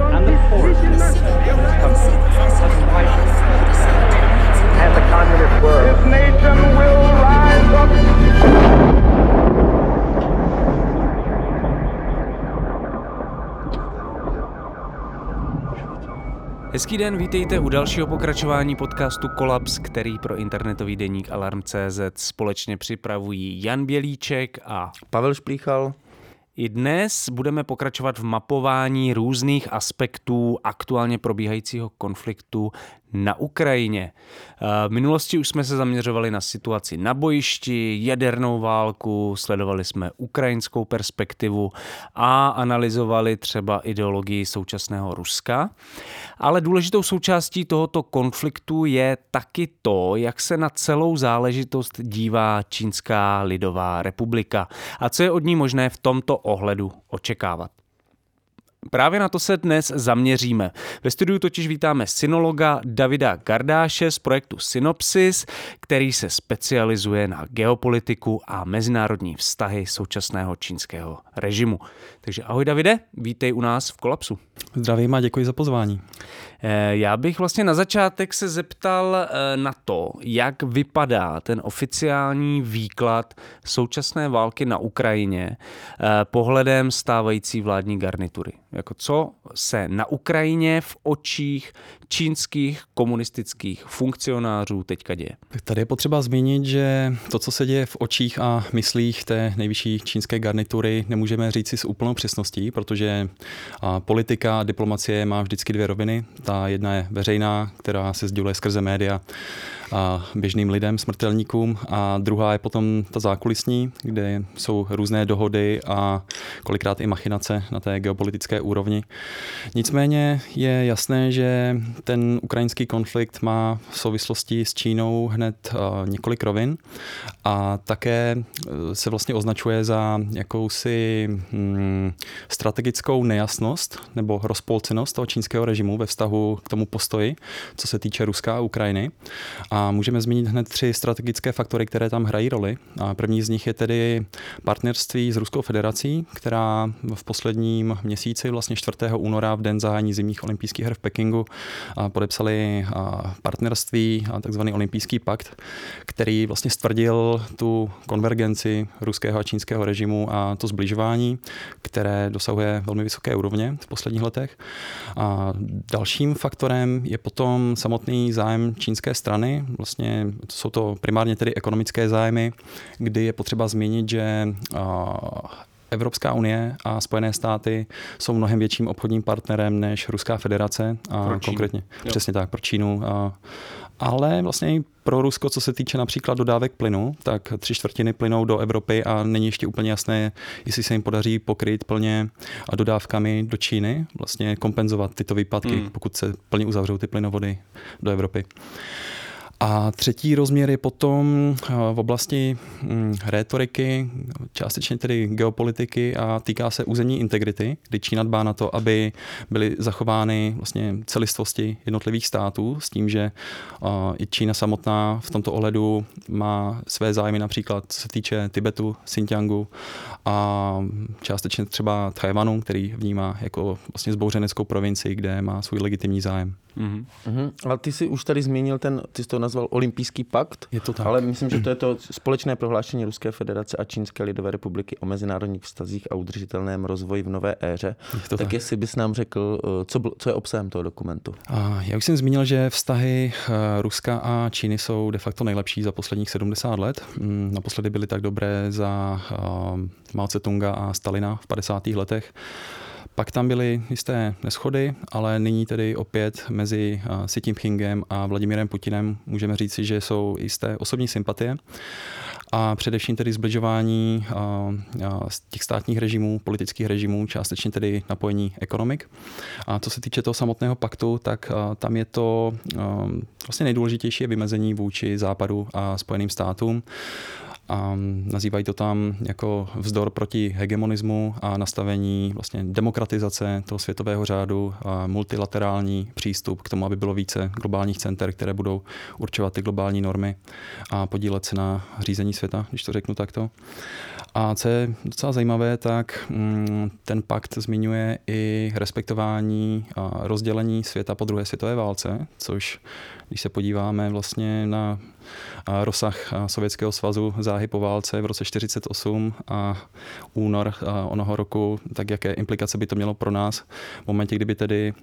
and the poorest 10% has widened. And the communist world. This nation will rise up. Hezký den, vítejte u dalšího pokračování podcastu Kolaps, který pro internetový deník Alarm.cz společně připravují Jan Bělíček a Pavel Šplíchal. I dnes budeme pokračovat v mapování různých aspektů aktuálně probíhajícího konfliktu na Ukrajině. V minulosti už jsme se zaměřovali na situaci na bojišti, jadernou válku, sledovali jsme ukrajinskou perspektivu a analyzovali třeba ideologii současného Ruska. Ale důležitou součástí tohoto konfliktu je taky to, jak se na celou záležitost dívá Čínská lidová republika a co je od ní možné v tomto ohledu očekávat. Právě na to se dnes zaměříme. Ve studiu totiž vítáme synologa Davida Gardáše z projektu Synopsis, který se specializuje na geopolitiku a mezinárodní vztahy současného čínského režimu. Takže ahoj Davide, vítej u nás v Kolapsu. Zdravím a děkuji za pozvání. Eh, Já bych vlastně na začátek se zeptal eh, na to, jak vypadá ten oficiální výklad současné války na Ukrajině eh, pohledem stávající vládní garnitury. Jako co se na Ukrajině v očích čínských komunistických funkcionářů teďka děje. Tak tady je potřeba zmínit, že to, co se děje v očích a myslích té nejvyšší čínské garnitury, nemůžeme říct si s úplnou přesností, protože politika a diplomacie má vždycky dvě roviny. Ta jedna je veřejná, která se sděluje skrze média a běžným lidem, smrtelníkům a druhá je potom ta zákulisní, kde jsou různé dohody a kolikrát i machinace na té geopolitické úrovni. Nicméně je jasné, že ten ukrajinský konflikt má v souvislosti s Čínou hned uh, několik rovin a také uh, se vlastně označuje za jakousi hmm, strategickou nejasnost nebo rozpolcenost toho čínského režimu ve vztahu k tomu postoji, co se týče Ruska a Ukrajiny. A můžeme zmínit hned tři strategické faktory, které tam hrají roli. A první z nich je tedy partnerství s Ruskou federací, která v posledním měsíci, vlastně 4. února, v den zahájení zimních olympijských her v Pekingu, a podepsali a partnerství a takzvaný olympijský pakt, který vlastně stvrdil tu konvergenci ruského a čínského režimu a to zbližování, které dosahuje velmi vysoké úrovně v posledních letech. A dalším faktorem je potom samotný zájem čínské strany. Vlastně jsou to primárně tedy ekonomické zájmy, kdy je potřeba zmínit, že Evropská unie a Spojené státy jsou mnohem větším obchodním partnerem než Ruská federace. A Pro Čínu. konkrétně, Jo. přesně tak, pro Čínu. A, ale vlastně i pro Rusko, co se týče například dodávek plynu, tak tři čtvrtiny plynou do Evropy a není ještě úplně jasné, jestli se jim podaří pokryt plně a dodávkami do Číny, vlastně kompenzovat tyto výpadky, hmm. pokud se plně uzavřou ty plynovody do Evropy. A třetí rozměr je potom eh, v oblasti hm, rétoriky, částečně tedy geopolitiky a týká se územní integrity, kdy Čína dbá na to, aby byly zachovány vlastně celistvosti jednotlivých států s tím, že eh, i Čína samotná v tomto ohledu má své zájmy například co se týče Tibetu, Xinjiangu a částečně třeba Tchajvanu, který vnímá jako vlastně zbouřeneckou provincii, kde má svůj legitimní zájem. Mhm. Mhm. Ale ty jsi už tady zmínil ten, ty jsi to nazval olympijský pakt. Je to tak. Ale myslím, že to je to společné prohlášení Ruské federace a Čínské lidové republiky o mezinárodních vztazích a udržitelném rozvoji v nové éře. Je to tak, tak. jestli bys nám řekl, eh, co, co je obsahem toho dokumentu. A Já už jsem zmínil, že vztahy eh, Ruska a Číny jsou de facto nejlepší za posledních 70 let. Mm, Naposledy byly tak dobré za uh, Mao Tse-tunga a Stalina v 50. letech. Pak tam byly jisté neschody, ale nyní tedy opět mezi Xi Jinpingem a Vladimirem Putinem můžeme říci, že jsou jisté osobní sympatie a především tedy zbližování z těch státních režimů, politických režimů, částečně tedy napojení ekonomik. A co se týče toho samotného paktu, tak tam je to vlastně nejdůležitější je vymezení vůči Západu a Spojeným státům a nazývají to tam jako vzdor proti hegemonismu a nastavení vlastně demokratizace toho světového řádu a multilaterální přístup k tomu, aby bylo více globálních center, které budou určovat ty globální normy a podílet se na řízení světa, když to řeknu takto. A co je docela zajímavé, tak mm, ten pakt zmiňuje i respektování a rozdělení světa po druhé světové válce, což když se podíváme vlastně na rozsah Sovětského svazu záhy po válce v roce 48 a únor onoho roku, tak jaké implikace by to mělo pro nás v momentě, kdyby tedy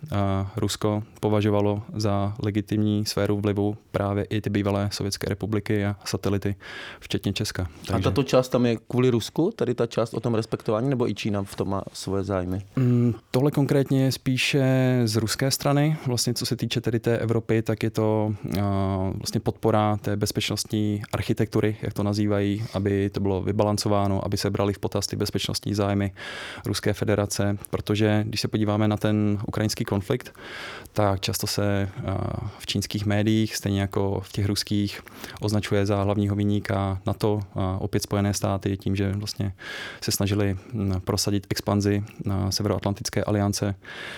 Rusko považovalo za legitimní sféru vlivu právě i ty bývalé sovětské republiky a satelity, včetně Česka. Takže... A tato část tam je kvůli Rusku, tady ta část o tom respektování, nebo i Čína v tom má svoje zájmy? Mm, tohle konkrétně je spíše z ruské strany. Vlastně co se týče tedy té Evropy, tak je to uh, vlastně podpora té bezpečnostní architektury, jak to nazývají, aby to bylo vybalancováno, aby se brali v potaz ty bezpečnostní zájmy Ruské federace, protože když se podíváme na ten ukrajinský konflikt, tak často se v čínských médiích, stejně jako v těch ruských, označuje za hlavního vyníka NATO, a opět Spojené státy, tím, že vlastně se snažili prosadit expanzi na Severoatlantické aliance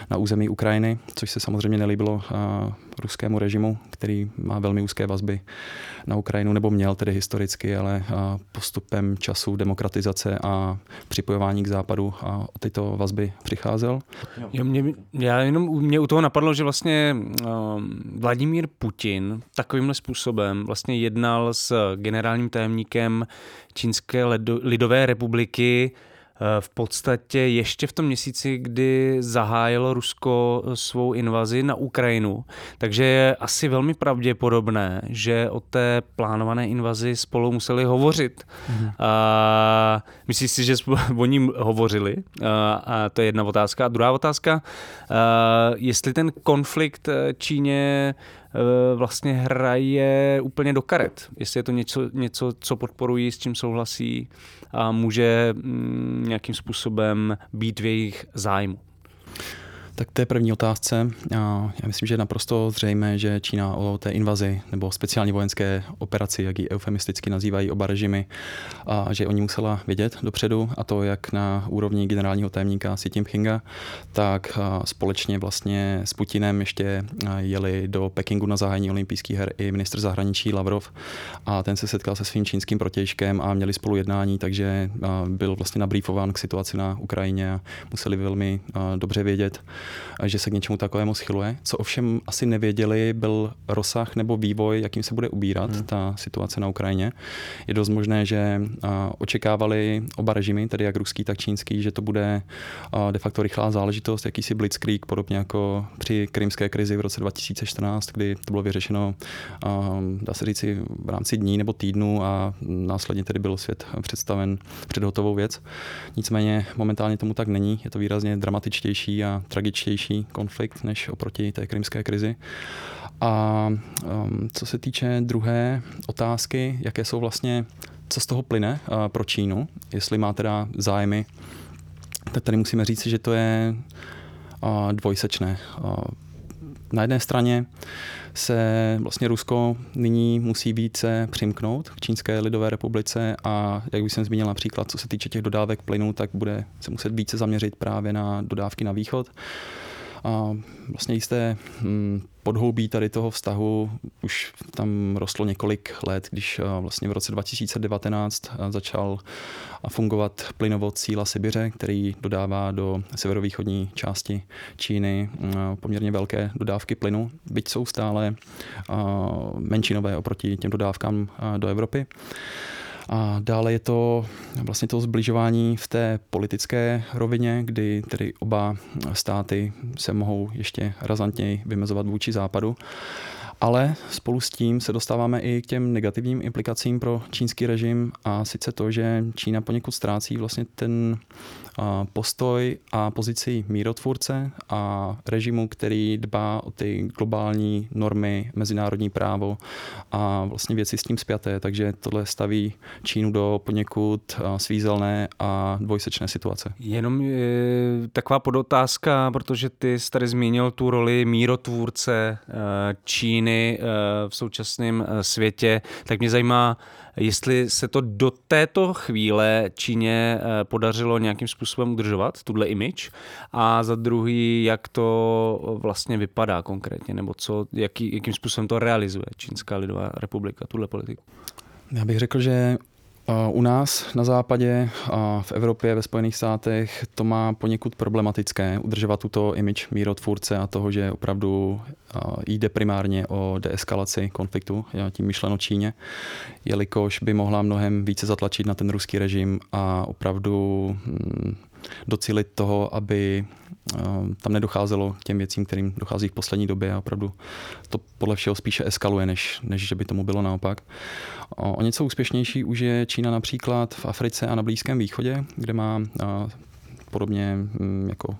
na území Ukrajiny, což se samozřejmě nelíbilo ruskému režimu, který má velmi úzké vazby na Ukrajinu, nebo měl tedy historicky, ale postupem času demokratizace a připojování k západu a o tyto vazby přicházel. Jo, mě, já jenom mě u toho napadlo, že vlastně Vladimír Putin takovýmhle způsobem vlastně jednal s generálním tajemníkem Čínské lidové republiky Eh, v podstatě ještě v tom měsíci, kdy zahájilo Rusko svou invazi na Ukrajinu. Takže je asi velmi pravděpodobné, že o té plánované invazi spolu museli hovořit. Mhm. A myslíš si, že o ním hovořili? A, to je jedna otázka. A druhá otázka, a jestli ten konflikt eh, Číně eh, vlastně hraje úplně do karet. Jestli je to něco, něco co podporují, s čím souhlasí a může mm, nějakým způsobem být v jejich zájmu. Tak té první otázce. Já myslím, že je naprosto zřejmé, že Čína o té invazi nebo speciální vojenské operaci, jak ji eufemisticky nazývají oba režimy, a že oni musela vědět dopředu, a to jak na úrovni generálního tajemníka Xi Jinpinga, tak společně vlastně s Putinem ještě jeli do Pekingu na zahájení olympijských her i ministr zahraničí Lavrov a ten se setkal se svým čínským protějškem a měli spolu jednání, takže byl vlastně nabrýfován k situaci na Ukrajině a museli velmi dobře vědět, že se k něčemu takovému schyluje. Co ovšem asi nevěděli, byl rozsah nebo vývoj, jakým se bude ubírat hmm. ta situace na Ukrajině. Je dost možné, že očekávali oba režimy, tedy jak ruský, tak čínský, že to bude de facto rychlá záležitost, jakýsi blitzkrieg, podobně jako při krymské krizi v roce 2014, kdy to bylo vyřešeno, dá se říci, v rámci dní nebo týdnu a následně tedy byl svět představen před hotovou věc. Nicméně momentálně tomu tak není, je to výrazně dramatičtější a tragičtější tragičtější konflikt než oproti té krymské krizi. A um, co se týče druhé otázky, jaké jsou vlastně, co z toho plyne uh, pro Čínu, jestli má teda zájmy, tak tady musíme říct, že to je uh, dvojsečné. Uh, na jedné straně se vlastně Rusko nyní musí více přimknout k Čínské lidové republice a jak už jsem zmínil například, co se týče těch dodávek plynu, tak bude se muset více zaměřit právě na dodávky na východ. A vlastně jisté hm, podhoubí tady toho vztahu už tam rostlo několik let, když vlastně v roce 2019 začal fungovat plynovod Síla Sibiře, který dodává do severovýchodní části Číny poměrně velké dodávky plynu, byť jsou stále menšinové oproti těm dodávkám do Evropy. A dále je to vlastně to zbližování v té politické rovině, kdy tedy oba státy se mohou ještě razantněji vymezovat vůči západu. Ale spolu s tím se dostáváme i k těm negativním implikacím pro čínský režim a sice to, že Čína poněkud ztrácí vlastně ten postoj a pozici mírotvůrce a režimu, který dbá o ty globální normy, mezinárodní právo a vlastně věci s tím spjaté. Takže tohle staví Čínu do poněkud svízelné a dvojsečné situace. Jenom je taková podotázka, protože ty jsi tady zmínil tu roli mírotvůrce e, Číny e, v současném e, světě, tak mě zajímá, jestli se to do této chvíle Číně eh, podařilo nějakým způsobem udržovat, tuhle image, a za druhý, jak to vlastně vypadá konkrétně, nebo co, jaký, jakým způsobem to realizuje Čínská lidová republika, tuhle politiku. Já bych řekl, že u nás na západě, v Evropě, ve Spojených státech to má poněkud problematické udržovat tuto image mírotvorce a toho, že opravdu jde primárně o deeskalaci konfliktu, tím myšleno Číně, jelikož by mohla mnohem více zatlačit na ten ruský režim a opravdu hm, docílit toho, aby tam nedocházelo k těm věcím, kterým dochází v poslední době a opravdu to podle všeho spíše eskaluje, než, než že by tomu bylo naopak. O něco úspěšnější už je Čína například v Africe a na Blízkém východě, kde má podobně mm, jako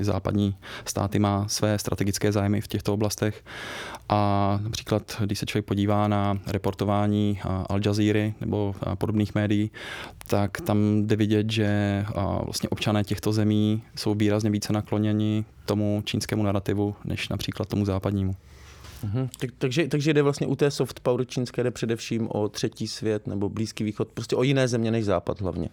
i západní státy má své strategické zájmy v těchto oblastech. A například, když se člověk podívá na reportování Al Jazeera nebo podobných médií, tak tam jde vidět, že vlastně občané těchto zemí jsou výrazně více nakloněni tomu čínskému narrativu, než například tomu západnímu. Mhm. Tak, takže, takže jde vlastně u té soft power čínské jde především o třetí svět nebo Blízký východ, prostě o jiné země než západ hlavně.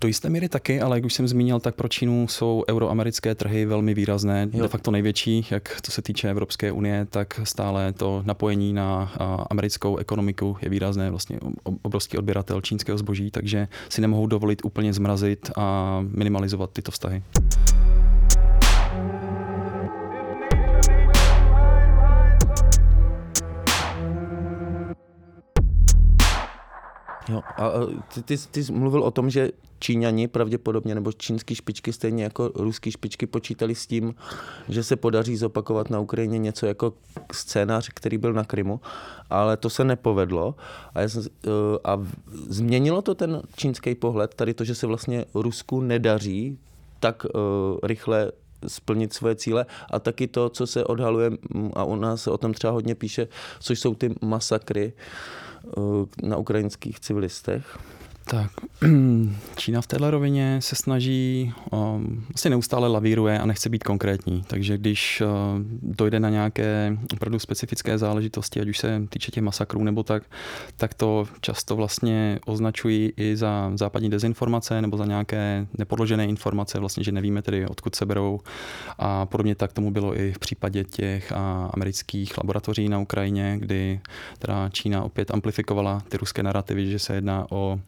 Do jisté míry taky, ale jak už jsem zmínil, tak pro Čínu jsou euroamerické trhy velmi výrazné, jo. de facto největší, jak to se týče Evropské unie, tak stále to napojení na americkou ekonomiku je výrazné, vlastně obrovský odběratel čínského zboží, takže si nemohou dovolit úplně zmrazit a minimalizovat tyto vztahy. Jo, a ty, ty, ty jsi mluvil o tom, že Číňani pravděpodobně, nebo čínský špičky, stejně jako ruský špičky, počítali s tím, že se podaří zopakovat na Ukrajině něco jako scénář, který byl na Krymu, ale to se nepovedlo. A, já jsem, eh, a změnilo to ten čínský pohled, tady to, že se vlastně Rusku nedaří tak uh, rychle splnit svoje cíle a taky to, co se odhaluje, a u nás o tom třeba hodně píše, což jsou ty masakry, Eh, na ukrajinských civilistech. Tak, Čína v této rovině se snaží, um, vlastně neustále lavíruje a nechce být konkrétní. Takže když uh, dojde na nějaké opravdu specifické záležitosti, ať už se týče těch masakrů nebo tak, tak to často vlastně označují i za západní dezinformace nebo za nějaké nepodložené informace, vlastně, že nevíme tedy, odkud se berou. A podobně tak tomu bylo i v případě těch amerických laboratoří na Ukrajině, kdy teda Čína opět amplifikovala ty ruské narrativy, že se jedná o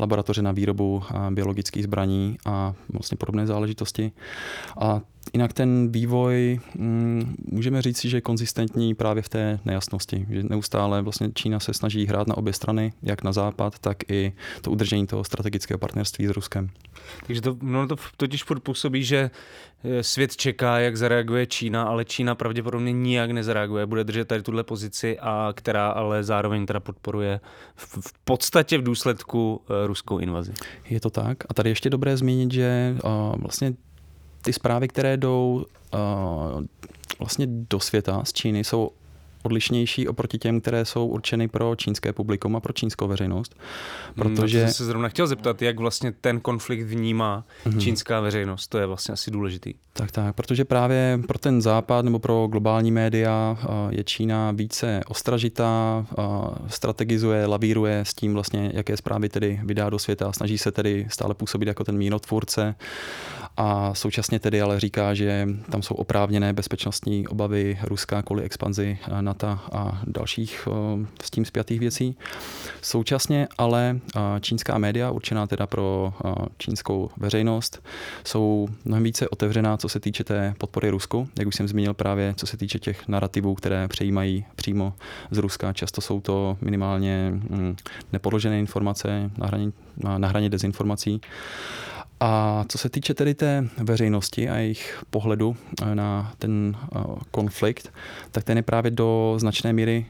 laboratoře na výrobu biologických zbraní a vlastně podobné záležitosti. A jinak ten vývoj mm, můžeme říct, že je konzistentní právě v té nejasnosti, že neustále vlastně Čína se snaží hrát na obě strany, jak na západ, tak i to udržení toho strategického partnerství s Ruskem. Takže to, no to totiž působí, že eh, svět čeká, jak zareaguje Čína, ale Čína pravděpodobně nijak nezareaguje, bude držet tady tuhle pozici, a která ale zároveň teda podporuje v, v podstatě v důsledku uh, ruskou invazi. Je to tak. A tady ještě dobré zmínit, že uh, vlastně ty zprávy, které jdou uh, vlastně do světa z Číny, jsou odlišnější oproti těm, které jsou určeny pro čínské publikum a pro čínskou veřejnost. Hmm, protože... No, se zrovna chtěl zeptat, jak vlastně ten konflikt vnímá mm-hmm. čínská veřejnost. To je vlastně asi důležitý. Tak, tak, protože právě pro ten západ nebo pro globální média je Čína více ostražitá, strategizuje, lavíruje s tím vlastně, jaké zprávy tedy vydá do světa, snaží se tedy stále působit jako ten mínotvůrce A současně tedy ale říká, že tam jsou oprávněné bezpečnostní obavy Ruska kvůli expanzi NATO a dalších s tím zpětých věcí. Současně ale čínská média, určená teda pro čínskou veřejnost, jsou mnohem více otevřená, co se týče té podpory Rusku, jak už jsem zmínil právě, co se týče těch narrativů, které přejímají přímo z Ruska. Často jsou to minimálně mm, nepodložené informace na hraně, na hraně dezinformací. A co se týče tedy té veřejnosti a jejich pohledu eh, na ten eh, konflikt, tak ten je právě do značné míry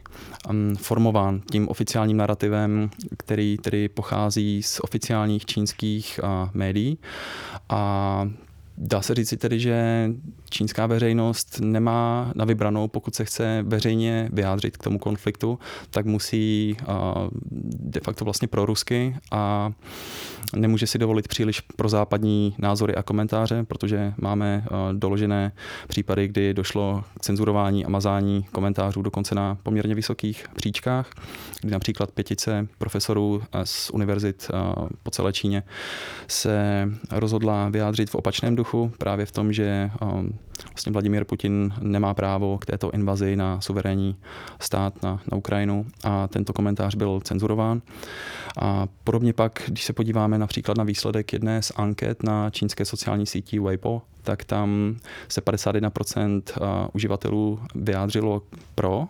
mm, formován tím oficiálním narrativem, který tedy pochází z oficiálních čínských eh, médií. A Dá se říci tedy, že čínská veřejnost nemá na vybranou, pokud se chce veřejně vyjádřit k tomu konfliktu, tak musí de facto vlastně pro rusky a nemůže si dovolit příliš pro západní názory a komentáře, protože máme doložené případy, kdy došlo k cenzurování a mazání komentářů dokonce na poměrně vysokých příčkách, kdy například pětice profesorů z univerzit po celé Číně se rozhodla vyjádřit v opačném duchu, právě v tom, že vlastně Vladimír Putin nemá právo k této invazi na suverénní stát na, na Ukrajinu a tento komentář byl cenzurován. A podobně pak, když se podíváme například na výsledek jedné z anket na čínské sociální síti Weibo, tak tam se 51% uživatelů vyjádřilo pro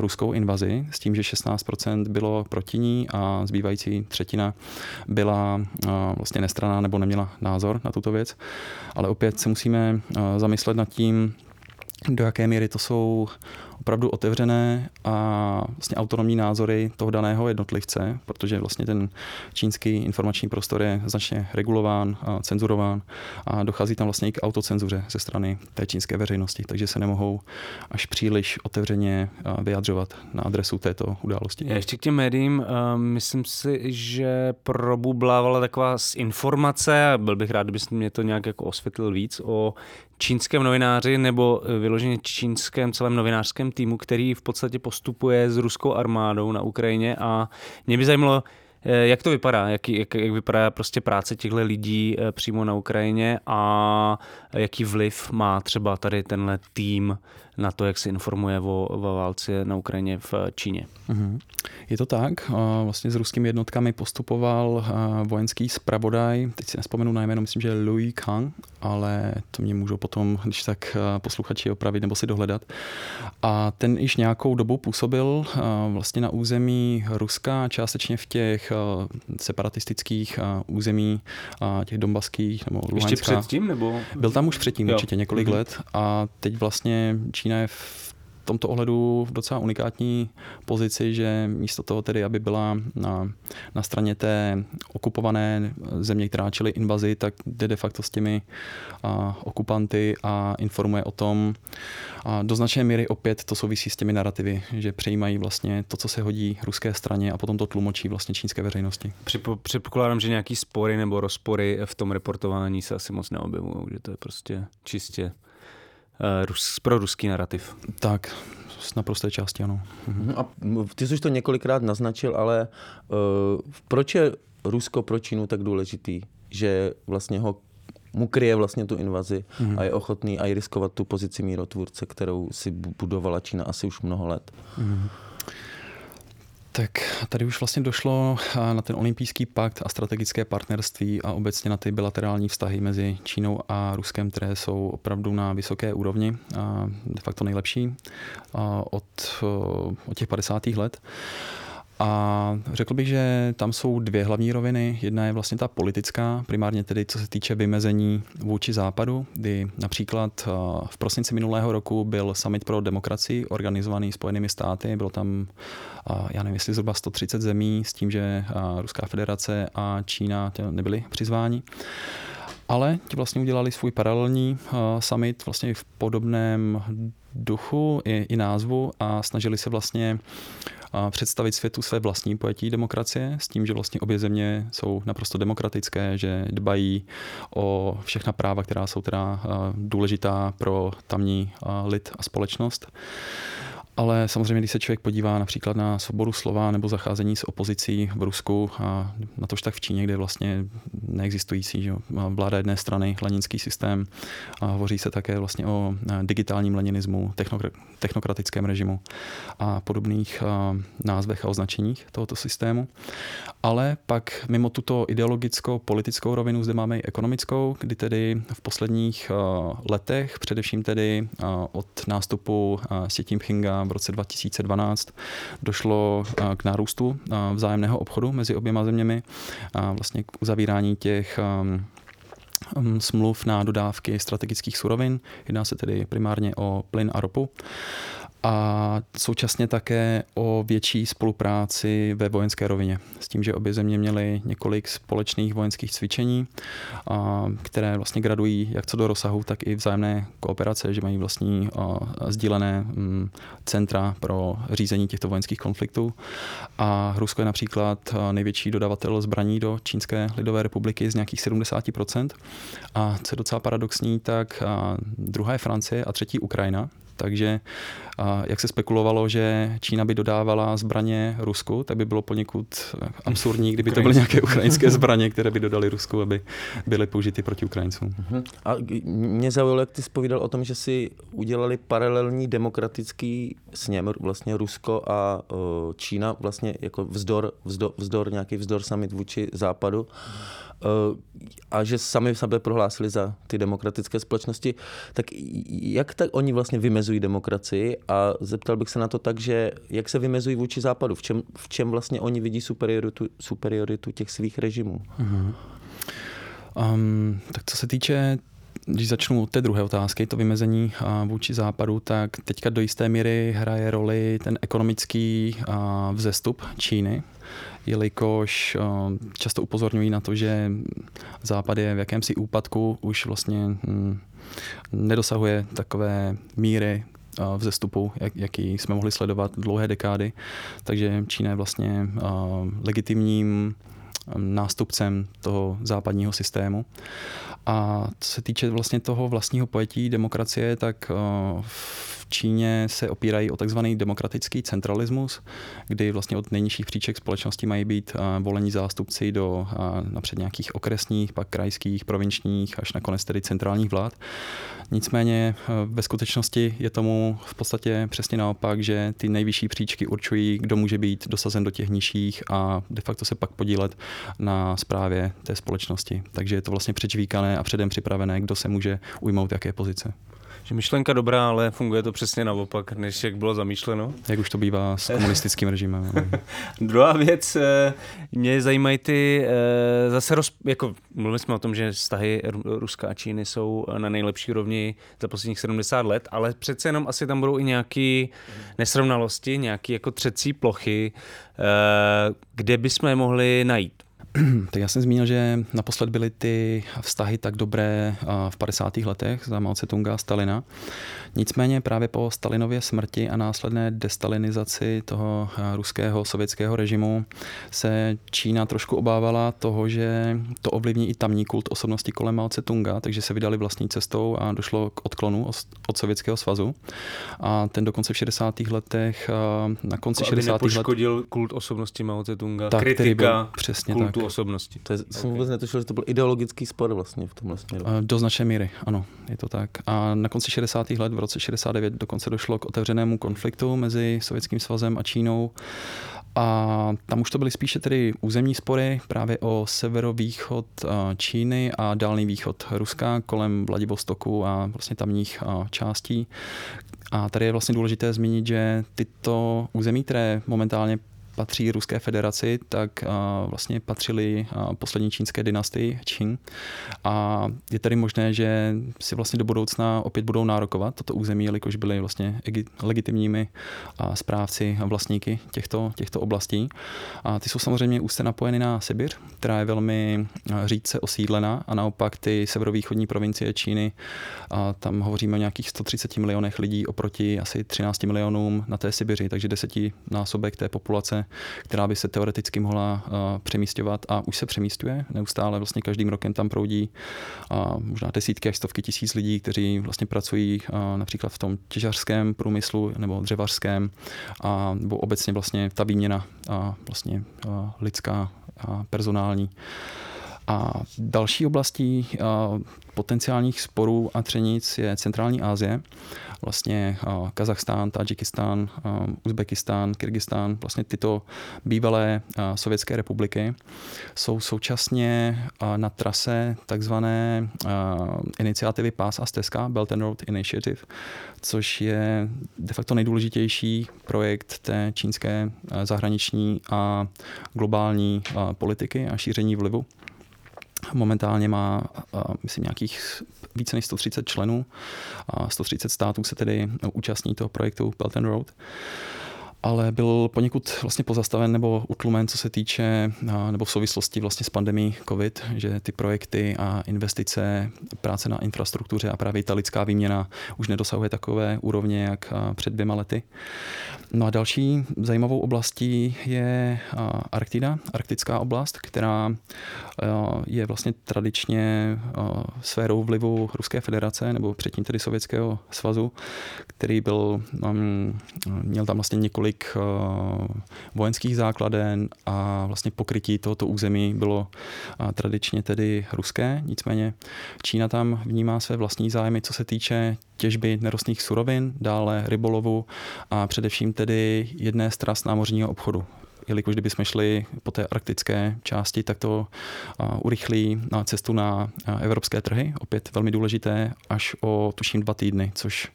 ruskou invazi, s tím, že 16% bylo proti ní a zbývající třetina byla vlastně nestraná nebo neměla názor na tuto věc. Ale opět se musíme zamyslet nad tím, do jaké míry to jsou opravdu otevřené a vlastně autonomní názory toho daného jednotlivce, protože vlastně ten čínský informační prostor je značně regulován, a cenzurován a dochází tam vlastně i k autocenzuře ze strany té čínské veřejnosti, takže se nemohou až příliš otevřeně vyjadřovat na adresu této události. Já ještě k těm médiím, myslím si, že probublávala taková informace, byl bych rád, kdybyste mě to nějak jako osvětlil víc, o čínském novináři nebo e, vyloženě čínském celém novinářském týmu, který v podstatě postupuje s ruskou armádou na Ukrajině. A mě by zajímalo, e, jak to vypadá, jak, jak, jak vypadá prostě práce těchto lidí e, přímo na Ukrajině a jaký vliv má třeba tady tenhle tým na to, jak se informuje o, o válce na Ukrajině v Číně. Mm-hmm. Je to tak. Vlastně s ruskými jednotkami postupoval vojenský zpravodaj, teď si nespomenu na jméno, myslím, že Louis Kang, ale to mě můžou potom, když tak posluchači opravit nebo si dohledat. A ten již nějakou dobu působil vlastně na území Ruska, částečně v těch separatistických území, těch dombaských nebo Luhanska. Ještě předtím? Nebo? Byl tam už předtím jo. určitě několik mm-hmm. let a teď vlastně Čína je v tomto ohledu v docela unikátní pozici, že místo toho tedy, aby byla na, na straně té okupované země, která čili invazi, tak jde de facto s těmi a, okupanty a informuje o tom. A do značné míry opět to souvisí s těmi narrativy, že přejímají vlastně to, co se hodí ruské straně a potom to tlumočí vlastně čínské veřejnosti. Předpokládám, že nějaký spory nebo rozpory v tom reportování se asi moc neobjevují, že to je prostě čistě rus, pro ruský narrativ. Tak, z naprosté části ano. Mhm. A ty jsi to několikrát naznačil, ale uh, proč je Rusko pro Čínu tak důležitý, že vlastně ho mu kryje vlastně tu invazi mm. a je ochotný aj riskovat tu pozici mírotvůrce, kterou si budovala Čína asi už mnoho let. Mm. Tak tady už vlastně došlo na ten olympijský pakt a strategické partnerství a obecně na ty bilaterální vztahy mezi Čínou a Ruskem, které jsou opravdu na vysoké úrovni, a de facto nejlepší od, od těch 50. let. A řekl bych, že tam jsou dvě hlavní roviny. Jedna je vlastně ta politická, primárně tedy co se týče vymezení vůči západu, kdy například eh, v prosinci minulého roku byl summit pro demokracii organizovaný Spojenými státy. Bylo tam, eh, já nevím, jestli zhruba 130 zemí s tím, že eh, Ruská federace a Čína nebyly přizváni. Ale ti vlastně udělali svůj paralelní summit vlastně v podobném duchu i, i názvu a snažili se vlastně představit světu své vlastní pojetí demokracie s tím, že vlastně obě země jsou naprosto demokratické, že dbají o všechna práva, která jsou teda důležitá pro tamní lid a společnost. Ale samozřejmě, když se člověk podívá například na svobodu slova nebo zacházení s opozicí v Rusku a na tož tak v Číně, kde vlastně neexistující že vláda jedné strany, leninský systém, a hovoří se také vlastně o digitálním leninismu, technokratickém režimu a podobných názvech a označeních tohoto systému. Ale pak mimo tuto ideologickou politickou rovinu zde máme i ekonomickou, kdy tedy v posledních letech, především tedy od nástupu Xi Jinpinga v roce 2012 došlo k nárůstu vzájemného obchodu mezi oběma zeměmi, vlastně k uzavírání těch smluv na dodávky strategických surovin. Jedná se tedy primárně o plyn a ropu a současně také o větší spolupráci ve vojenské rovině. S tím, že obě země měly několik společných vojenských cvičení, které vlastně gradují jak co do rozsahu, tak i vzájemné kooperace, že mají vlastní sdílené mm, centra pro řízení těchto vojenských konfliktů. A Rusko je například největší dodavatel zbraní do Čínské lidové republiky z nějakých 70%. A co je docela paradoxní, tak druhá je Francie a třetí Ukrajina, takže jak se spekulovalo, že Čína by dodávala zbraně Rusku, tak by bylo poněkud absurdní, kdyby to byly nějaké ukrajinské zbraně, které by dodali Rusku, aby byly použity proti Ukrajincům. Mhm. A mě zaujalo, jak ty spovídal o tom, že si udělali paralelní demokratický sněm, vlastně Rusko a Čína, vlastně jako vzdor, vzdor, vzdor nějaký vzdor summit vůči západu. A že sami sebe prohlásili za ty demokratické společnosti, tak jak tak oni vlastně vymezují demokracii? A zeptal bych se na to tak, že jak se vymezují vůči západu, v čem, v čem vlastně oni vidí superioritu, superioritu těch svých režimů? Um, tak co se týče když začnu od té druhé otázky, to vymezení vůči západu, tak teďka do jisté míry hraje roli ten ekonomický vzestup Číny, jelikož často upozorňují na to, že západ je v jakémsi úpadku, už vlastně hm, nedosahuje takové míry vzestupu, jak, jaký jsme mohli sledovat dlouhé dekády. Takže Čína je vlastně legitimním nástupcem toho západního systému. A co se týče vlastně toho vlastního pojetí demokracie, tak v Číně se opírají o takzvaný demokratický centralismus, kdy vlastně od nejnižších příček společnosti mají být eh, volení zástupci do eh, napřed nějakých okresních, pak krajských, provinčních, až nakonec tedy centrálních vlád. Nicméně eh, ve skutečnosti je tomu v podstatě přesně naopak, že ty nejvyšší příčky určují, kdo může být dosazen do těch nižších a de facto se pak podílet na správě té společnosti. Takže je to vlastně předžvíkané a předem připravené, kdo se může ujmout jaké pozice že myšlenka dobrá, ale funguje to přesně naopak, než jak bylo zamýšleno. Jak už to bývá s komunistickým režimem. Druhá věc, eh, mě zajímají ty, eh, zase roz, jako mluvili jsme o tom, že vztahy Ruska a Číny jsou na nejlepší rovni za posledních 70 let, ale přece jenom asi tam budou i nějaké nesrovnalosti, nějaké jako třecí plochy, eh, kde bychom je mohli najít. tak já jsem zmínil, že naposled byly ty vztahy tak dobré v 50. letech za Mao Tse-tunga a Stalina. Nicméně právě po Stalinově smrti a následné destalinizaci toho ruského sovětského režimu se Čína trošku obávala toho, že to ovlivní i tamní kult osobnosti kolem Mao Tse-tunga, takže se vydali vlastní cestou a došlo k odklonu od Sovětského svazu. A ten dokonce v 60. letech, na konci jako 60. let... kult osobnosti Mao Tse-tunga, tak, kritika byl, přesně kultu tak. osobnosti. To je, okay. jsem vůbec netušil, že to byl ideologický spor vlastně v tom vlastně. Do značné míry, ano, je to tak. A na konci 60. let v roce 69 dokonce došlo k otevřenému konfliktu mezi Sovětským svazem a Čínou. A tam už to byly spíše tedy územní spory právě o severovýchod Číny a dálný východ Ruska kolem Vladivostoku a vlastně tamních částí. A tady je vlastně důležité zmínit, že tyto území, které momentálně patří Ruské federaci, tak vlastně patřili poslední čínské dynastii Qing. A je tedy možné, že si vlastně do budoucna opět budou nárokovat toto území, jelikož byli vlastně legitimními správci a vlastníky těchto, těchto oblastí. A ty jsou samozřejmě úzce napojeny na Sibir, která je velmi řídce osídlená a naopak ty severovýchodní provincie Číny, a tam hovoříme o nějakých 130 milionech lidí oproti asi 13 milionům na té Sibiři, takže desetinásobek té populace která by se teoreticky mohla přemístěvat a už se přemístuje. Neustále vlastně každým rokem tam proudí možná desítky až stovky tisíc lidí, kteří vlastně pracují například v tom těžařském průmyslu nebo dřevařském a nebo obecně vlastně ta výměna vlastně lidská a personální. A další oblastí potenciálních sporů a třenic je centrální Asie, vlastně Kazachstán, Tadžikistán, Uzbekistán, Kyrgyzstán, vlastně tyto bývalé sovětské republiky jsou současně na trase takzvané iniciativy Pás a stezka, Belt and Road Initiative, což je de facto nejdůležitější projekt té čínské zahraniční a globální politiky a šíření vlivu. Momentálně má, myslím, nějakých více než 130 členů. 130 států se tedy účastní toho projektu Belt and Road ale byl poněkud vlastně pozastaven nebo utlumen, co se týče, nebo v souvislosti vlastně s pandemí COVID, že ty projekty a investice, práce na infrastruktuře a právě ta lidská výměna už nedosahuje takové úrovně, jak před dvěma lety. No a další zajímavou oblastí je Arktida, arktická oblast, která je vlastně tradičně sférou vlivu Ruské federace, nebo předtím tedy Sovětského svazu, který byl, um, měl tam vlastně několik vojenských základen a vlastně pokrytí tohoto území bylo tradičně tedy ruské, nicméně Čína tam vnímá své vlastní zájmy, co se týče těžby nerostných surovin, dále rybolovu a především tedy jedné z námořního obchodu jelikož kdybychom šli po té arktické části, tak to urychlí na cestu na evropské trhy, opět velmi důležité, až o tuším dva týdny, což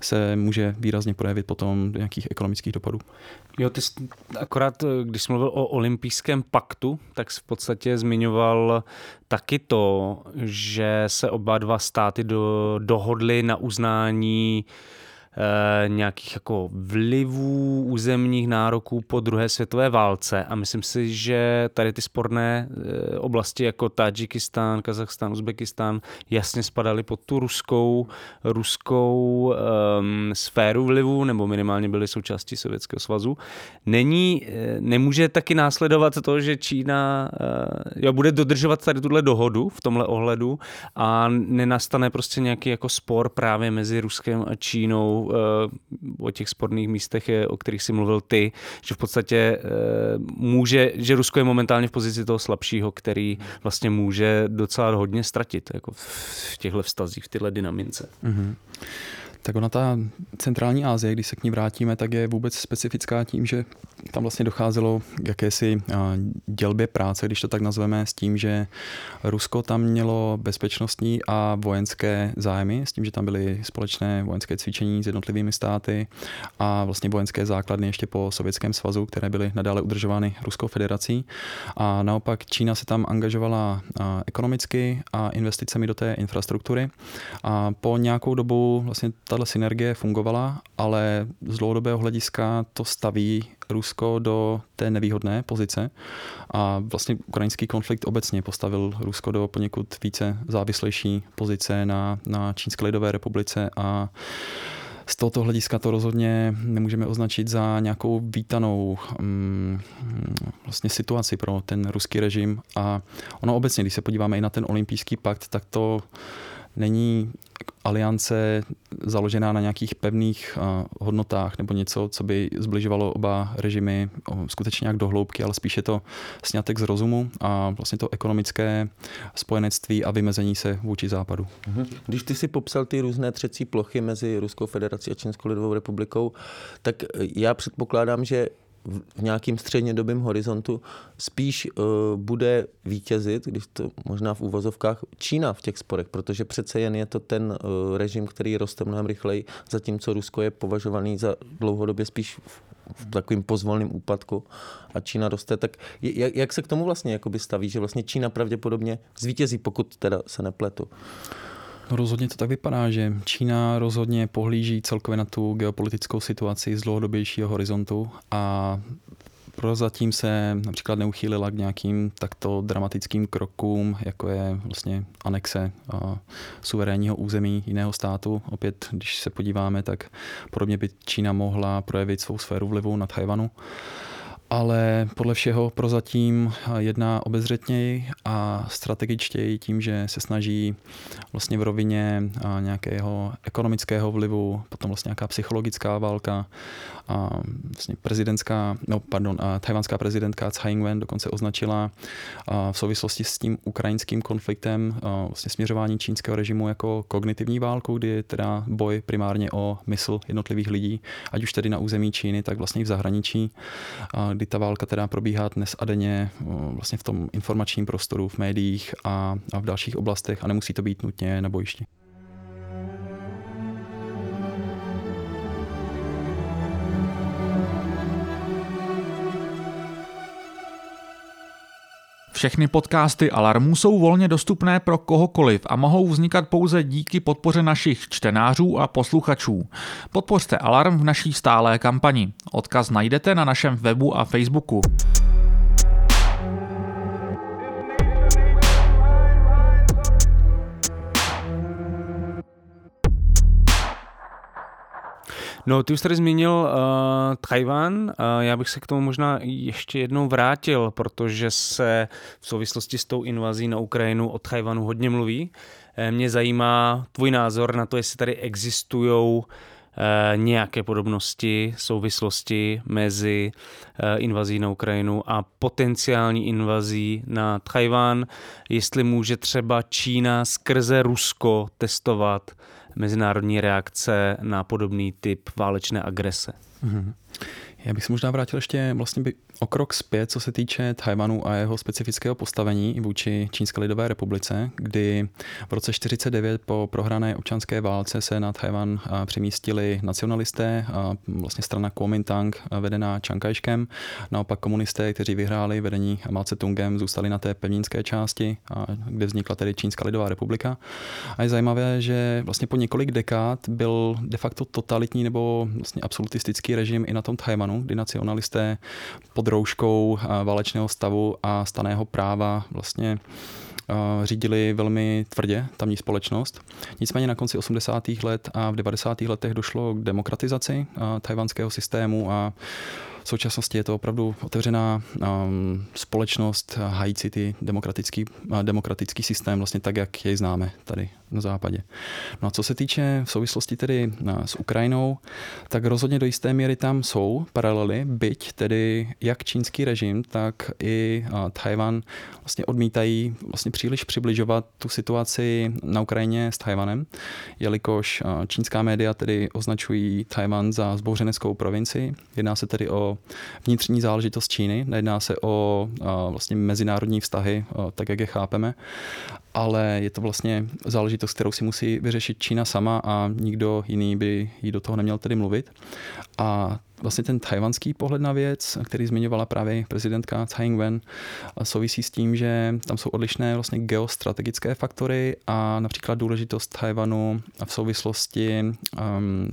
se může výrazně projevit potom do nějakých ekonomických dopadů. Jo, ty jsi, akorát, když jsi mluvil o olympijském paktu, tak jsi v podstatě zmiňoval taky to, že se oba dva státy do, dohodly na uznání nějakých jako vlivů územních nároků po druhé světové válce a myslím si, že tady ty sporné eh, oblasti jako Tadžikistán, Kazachstán, Uzbekistán jasně spadaly pod tu ruskou, ruskou um, sféru vlivu nebo minimálně byly součástí Sovětského svazu. Není, eh, nemůže taky následovat to, že Čína uh, jo, bude dodržovat tady tuhle dohodu v tomhle ohledu a nenastane prostě nějaký jako spor právě mezi Ruskem a Čínou uh, o těch sporných místech, o kterých si mluvil ty, že v podstatě uh, může, že Rusko je momentálně v pozici toho slabšího, který vlastně může docela hodně ztratit jako v těchto vztazích, v tyhle dynamice. Mm-hmm. Tak ona ta centrální Asie, když se k ní vrátíme, tak je vůbec specifická tím, že tam vlastně docházelo k jakési dělbě práce, když to tak nazveme, s tím, že Rusko tam mělo bezpečnostní a vojenské zájmy, s tím, že tam byly společné vojenské cvičení s jednotlivými státy a vlastně vojenské základny ještě po Sovětském svazu, které byly nadále udržovány Ruskou federací. A naopak Čína se tam angažovala ekonomicky a investicemi do té infrastruktury. A po nějakou dobu vlastně tahle synergie fungovala, ale z dlouhodobého hlediska to staví Rusko do té nevýhodné pozice a vlastně ukrajinský konflikt obecně postavil Rusko do poněkud více závislejší pozice na, na Čínské lidové republice a z tohoto hlediska to rozhodně nemůžeme označit za nějakou vítanou um, vlastně situaci pro ten ruský režim. A ono obecně, když se podíváme i na ten olympijský pakt, tak to není aliance založená na nějakých pevných hodnotách nebo něco, co by zbližovalo oba režimy skutečně nějak do hloubky, ale spíše to snětek z rozumu a vlastně to ekonomické spojenectví a vymezení se vůči západu. Mhm. Když ty si popsal ty různé třecí plochy mezi Ruskou federací a Čínskou lidovou republikou, tak já předpokládám, že v nějakým střednědobém horizontu spíš uh, bude vítězit, když to možná v úvozovkách, Čína v těch sporech, protože přece jen je to ten uh, režim, který roste mnohem rychleji, zatímco Rusko je považovaný za dlouhodobě spíš v, v takovým pozvolným úpadku a Čína roste, tak jak, jak se k tomu vlastně jakoby staví, že vlastně Čína pravděpodobně zvítězí, pokud teda se nepletu? No rozhodně to tak vypadá, že Čína rozhodně pohlíží celkově na tu geopolitickou situaci z dlouhodobějšího horizontu a prozatím se například neuchýlila k nějakým takto dramatickým krokům, jako je vlastně anexe suverénního území jiného státu. Opět, když se podíváme, tak podobně by Čína mohla projevit svou sféru vlivu nad Tajvanu. Ale podle všeho prozatím jedná obezřetněji a strategičtěji tím, že se snaží vlastně v rovině nějakého ekonomického vlivu, potom vlastně nějaká psychologická válka a vlastně prezidentská, no pardon, a tajvanská prezidentka Tsai Ing-wen dokonce označila v souvislosti s tím ukrajinským konfliktem vlastně směřování čínského režimu jako kognitivní válku, kdy je teda boj primárně o mysl jednotlivých lidí, ať už tedy na území Číny, tak vlastně i v zahraničí, kdy ta válka teda probíhá dnes a denně vlastně v tom informačním prostoru, v médiích a, a v dalších oblastech a nemusí to být nutně na bojišti. Všechny podcasty Alarmu jsou volně dostupné pro kohokoliv a mohou vznikat pouze díky podpoře našich čtenářů a posluchačů. Podpořte Alarm v naší stálé kampani. Odkaz najdete na našem webu a Facebooku. No, ty už tady zmínil uh, Tajvan, uh, já bych se k tomu možná ještě jednou vrátil, protože se v souvislosti s tou invazí na Ukrajinu o Tajvanu hodně mluví. Eh, mě zajímá tvůj názor na to, jestli tady existují nějaké podobnosti, souvislosti mezi invazí na Ukrajinu a potenciální invazí na Tajván, jestli může třeba Čína skrze Rusko testovat mezinárodní reakce na podobný typ válečné agrese. Mm-hmm. Já bych se možná vrátil ještě vlastně by o krok zpět, co se týče Tajvanu a jeho specifického postavení vůči Čínské lidové republice, kdy v roce 49 po prohrané občanské válce se na Tajvan přemístili nacionalisté, vlastně strana Kuomintang vedená Chiang Kai-shkem, naopak komunisté, kteří vyhráli vedení Mao Tse-tungem, zůstali na té pevninské části, kde vznikla tedy Čínská lidová republika. A je zajímavé, že vlastně po několik dekád byl de facto totalitní nebo vlastně absolutistický režim i na tom Tajvanu, kdy nacionalisté pod rouškou eh, válečného stavu a staného práva vlastně eh, řídili velmi tvrdě tamní společnost. Nicméně na konci 80. let a v 90. letech došlo k demokratizaci eh, tajvanského systému a v současnosti je to opravdu otevřená um, společnost hající ty demokratický, uh, demokratický systém, vlastně tak, jak jej známe tady na západě. No a co se týče v souvislosti tedy uh, s Ukrajinou, tak rozhodně do jisté míry tam jsou paralely, byť tedy jak čínský režim, tak i uh, Tajvan vlastně odmítají vlastně příliš přibližovat tu situaci na Ukrajině s Tajvanem, jelikož čínská média tedy označují Tajvan za zbouřeneckou provinci. Jedná se tedy o vnitřní záležitost Číny, nejedná se o vlastně mezinárodní vztahy, tak jak je chápeme, ale je to vlastně záležitost, kterou si musí vyřešit Čína sama a nikdo jiný by jí do toho neměl tedy mluvit. A vlastně ten tajvanský pohled na věc, který zmiňovala právě prezidentka Tsai Ing-wen, souvisí s tím, že tam jsou odlišné vlastně geostrategické faktory a například důležitost Tajvanu v souvislosti um,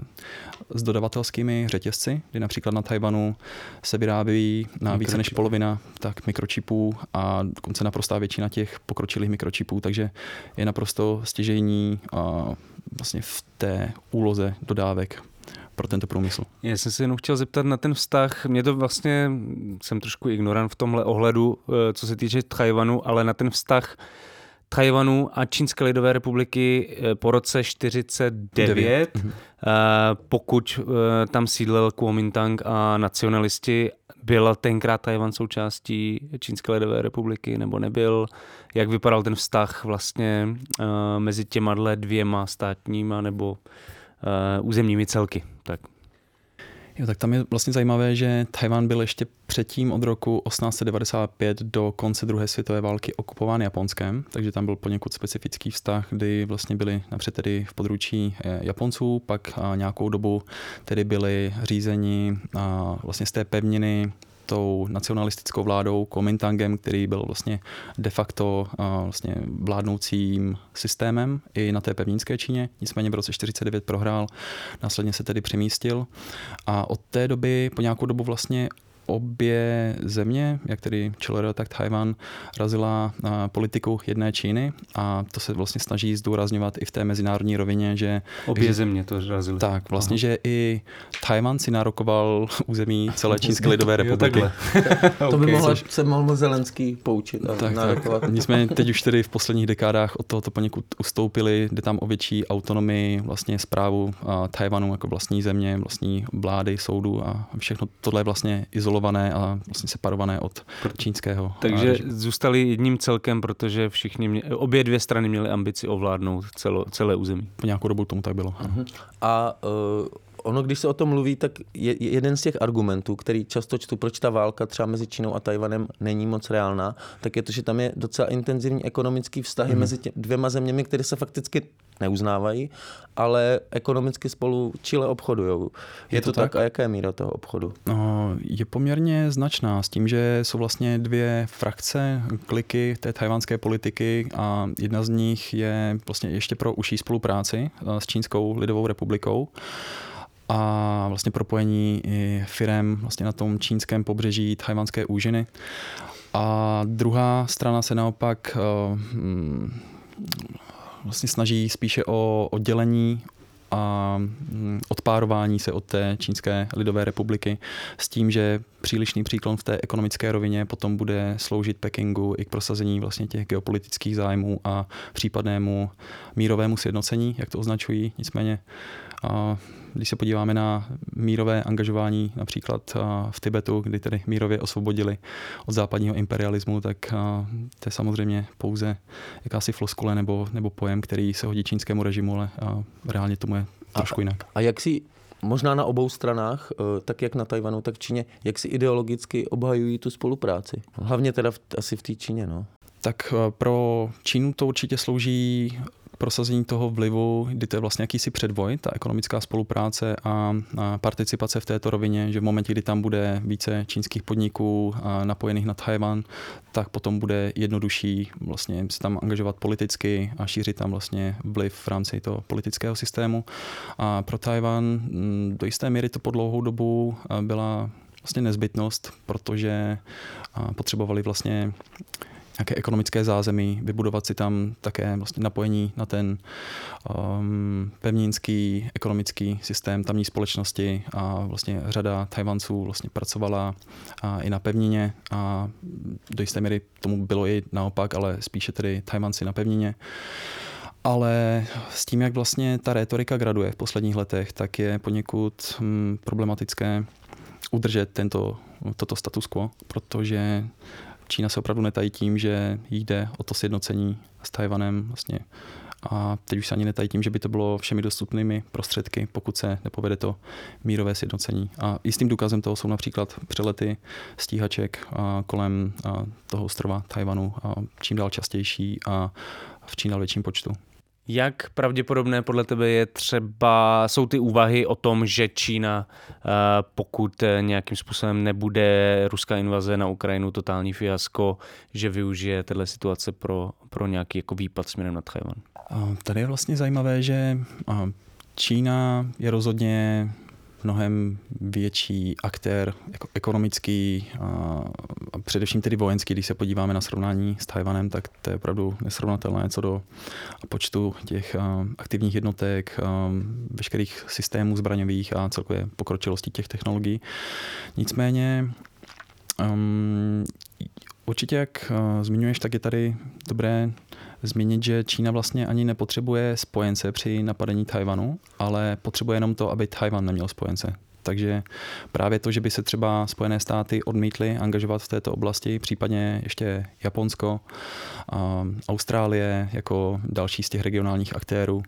s dodavatelskými řetězci, kdy například na Tajvanu se vyrábí na více než polovina tak mikročipů a dokonce naprostá většina těch pokročilých mikročipů, takže je naprosto stěžejní a vlastně v té úloze dodávek pro tento průmysl. Já jsem se jenom chtěl zeptat na ten vztah. Mě to vlastně, jsem trošku ignorant v tomhle ohledu, eh, co se týče Tajvanu, ale na ten vztah Tajvanu a Čínské lidové republiky eh, po roce 49, mhm. eh, pokud tam sídlil Kuomintang a nacionalisti, byl tenkrát Tajvan součástí Čínské lidové republiky nebo nebyl? Jak vypadal ten vztah vlastně mezi těma dvěma státníma nebo územními celky. Tak. Jo, tak tam je vlastně zajímavé, že Tajvan byl ještě předtím od roku 1895 do konce druhé světové války okupován Japonskem, takže tam byl poněkud specifický vztah, kdy vlastně byli napřed tedy v područí eh, Japonců, pak nějakou dobu tedy byli řízeni vlastně z té pevniny tou nacionalistickou vládou Komintangem, který byl vlastně de facto vlastně vládnoucím systémem i na té pevninské Číně. Nicméně v roce 49 prohrál, následně se tedy přemístil a od té doby po nějakou dobu vlastně obě země, jak tedy Čilero, tak Tajvan, razila politiku jedné Číny a to se vlastně snaží zdůrazňovat i v té mezinárodní rovině, že... Obě že, země to razily. Tak, vlastně, Aha. že i Tajvan si narokoval území celé Čínské lidové republiky. to by mohl, se mohl Zelenský poučit. A tak, tak. Nicméně teď už tedy v posledních dekádách od tohoto poněkud ustoupili, jde tam o větší autonomii, vlastně zprávu Tajvanu jako vlastní země, vlastní vlády, soudu a všechno tohle je vlastně izolované a vlastně separované od čínského. Takže režimu. zůstali jedním celkem, protože všichni mě, obě dvě strany měly ambici ovládnout celo, celé území. Po nějakou dobu tomu tak bylo. Uh-huh. A uh, ono, když se o tom mluví, tak je, jeden z těch argumentů, který často čtu, proč ta válka třeba mezi Čínou a Tajvanem není moc reálná, tak je to, že tam je docela intenzivní ekonomický vztahy mm. mezi tě, dvěma zeměmi, které se fakticky neuznávají, ale ekonomicky spolu čile obchodují. Je, je to, to tak? tak? A jaká je míra toho obchodu? No, je poměrně značná s tím, že jsou vlastně dvě frakce, kliky té tajvanské politiky a jedna z nich je vlastně ještě pro užší spolupráci eh, s Čínskou lidovou republikou a vlastně propojení i firem vlastně na tom čínském pobřeží tajvanské úžiny. A druhá strana se naopak uh, vlastně snaží spíše o oddělení a mm, odpárování se od té Čínské lidové republiky s tím, že přílišný příklon v té ekonomické rovině potom bude sloužit Pekingu i k prosazení vlastně těch geopolitických zájmů a případnému mírovému sjednocení, jak to označují. Nicméně když se podíváme na mírové angažování například v Tibetu, kdy tedy mírově osvobodili od západního imperialismu, tak to je samozřejmě pouze jakási floskule nebo, nebo pojem, který se hodí čínskému režimu, ale reálně tomu je trošku jinak. A, a jak si možná na obou stranách, tak jak na Tajvanu, tak v Číně, jak si ideologicky obhajují tu spolupráci? Hlavně teda v, asi v té Číně, no. Tak pro Čínu to určitě slouží prosazení toho vlivu, kdy to je vlastně jakýsi předvoj, ta ekonomická spolupráce a, participace v této rovině, že v momentě, kdy tam bude více čínských podniků napojených na Tajvan, tak potom bude jednodušší vlastně se tam angažovat politicky a šířit tam vlastně vliv v rámci toho politického systému. A pro Tajvan mm, do jisté míry to po dlouhou dobu byla vlastně nezbytnost, protože potřebovali vlastně nějaké ekonomické zázemí, vybudovat si tam také vlastně napojení na ten um, pevninský ekonomický systém tamní společnosti a vlastně řada Tajvanců vlastně pracovala a i na pevnině a do jisté míry tomu bylo i naopak, ale spíše tedy Tajvanci na pevnině. Ale s tím, jak vlastně ta rétorika graduje v posledních letech, tak je poněkud hm, problematické udržet tento, toto status quo, protože Čína se opravdu netají tím, že jde o to sjednocení s Tajvanem vlastně. A teď už se ani netají tím, že by to bylo všemi dostupnými prostředky, pokud se nepovede to mírové sjednocení. A jistým důkazem toho jsou například přelety stíhaček kolem toho ostrova Tajvanu, čím dál častější a v čím dál větším počtu. Jak pravděpodobné podle tebe je třeba, jsou ty úvahy o tom, že Čína, eh, pokud nějakým způsobem nebude ruská invaze na Ukrajinu totální fiasko, že využije této situace pro, pro nějaký jako výpad směrem na Tchajvan? Tady je vlastně zajímavé, že Čína je rozhodně mnohem větší aktér jako ekonomický a především tedy vojenský, když se podíváme na srovnání s Tajvanem, tak to je opravdu nesrovnatelné co do počtu těch aktivních jednotek, veškerých systémů zbraňových a celkově pokročilosti těch technologií. Nicméně um, určitě, jak zmiňuješ, tak je tady dobré zmínit, že Čína vlastně ani nepotřebuje spojence při napadení Tajvanu, ale potřebuje jenom to, aby Tajvan neměl spojence. Takže právě to, že by se třeba Spojené státy odmítly angažovat v této oblasti, případně ještě Japonsko, Austrálie jako další z těch regionálních aktérů.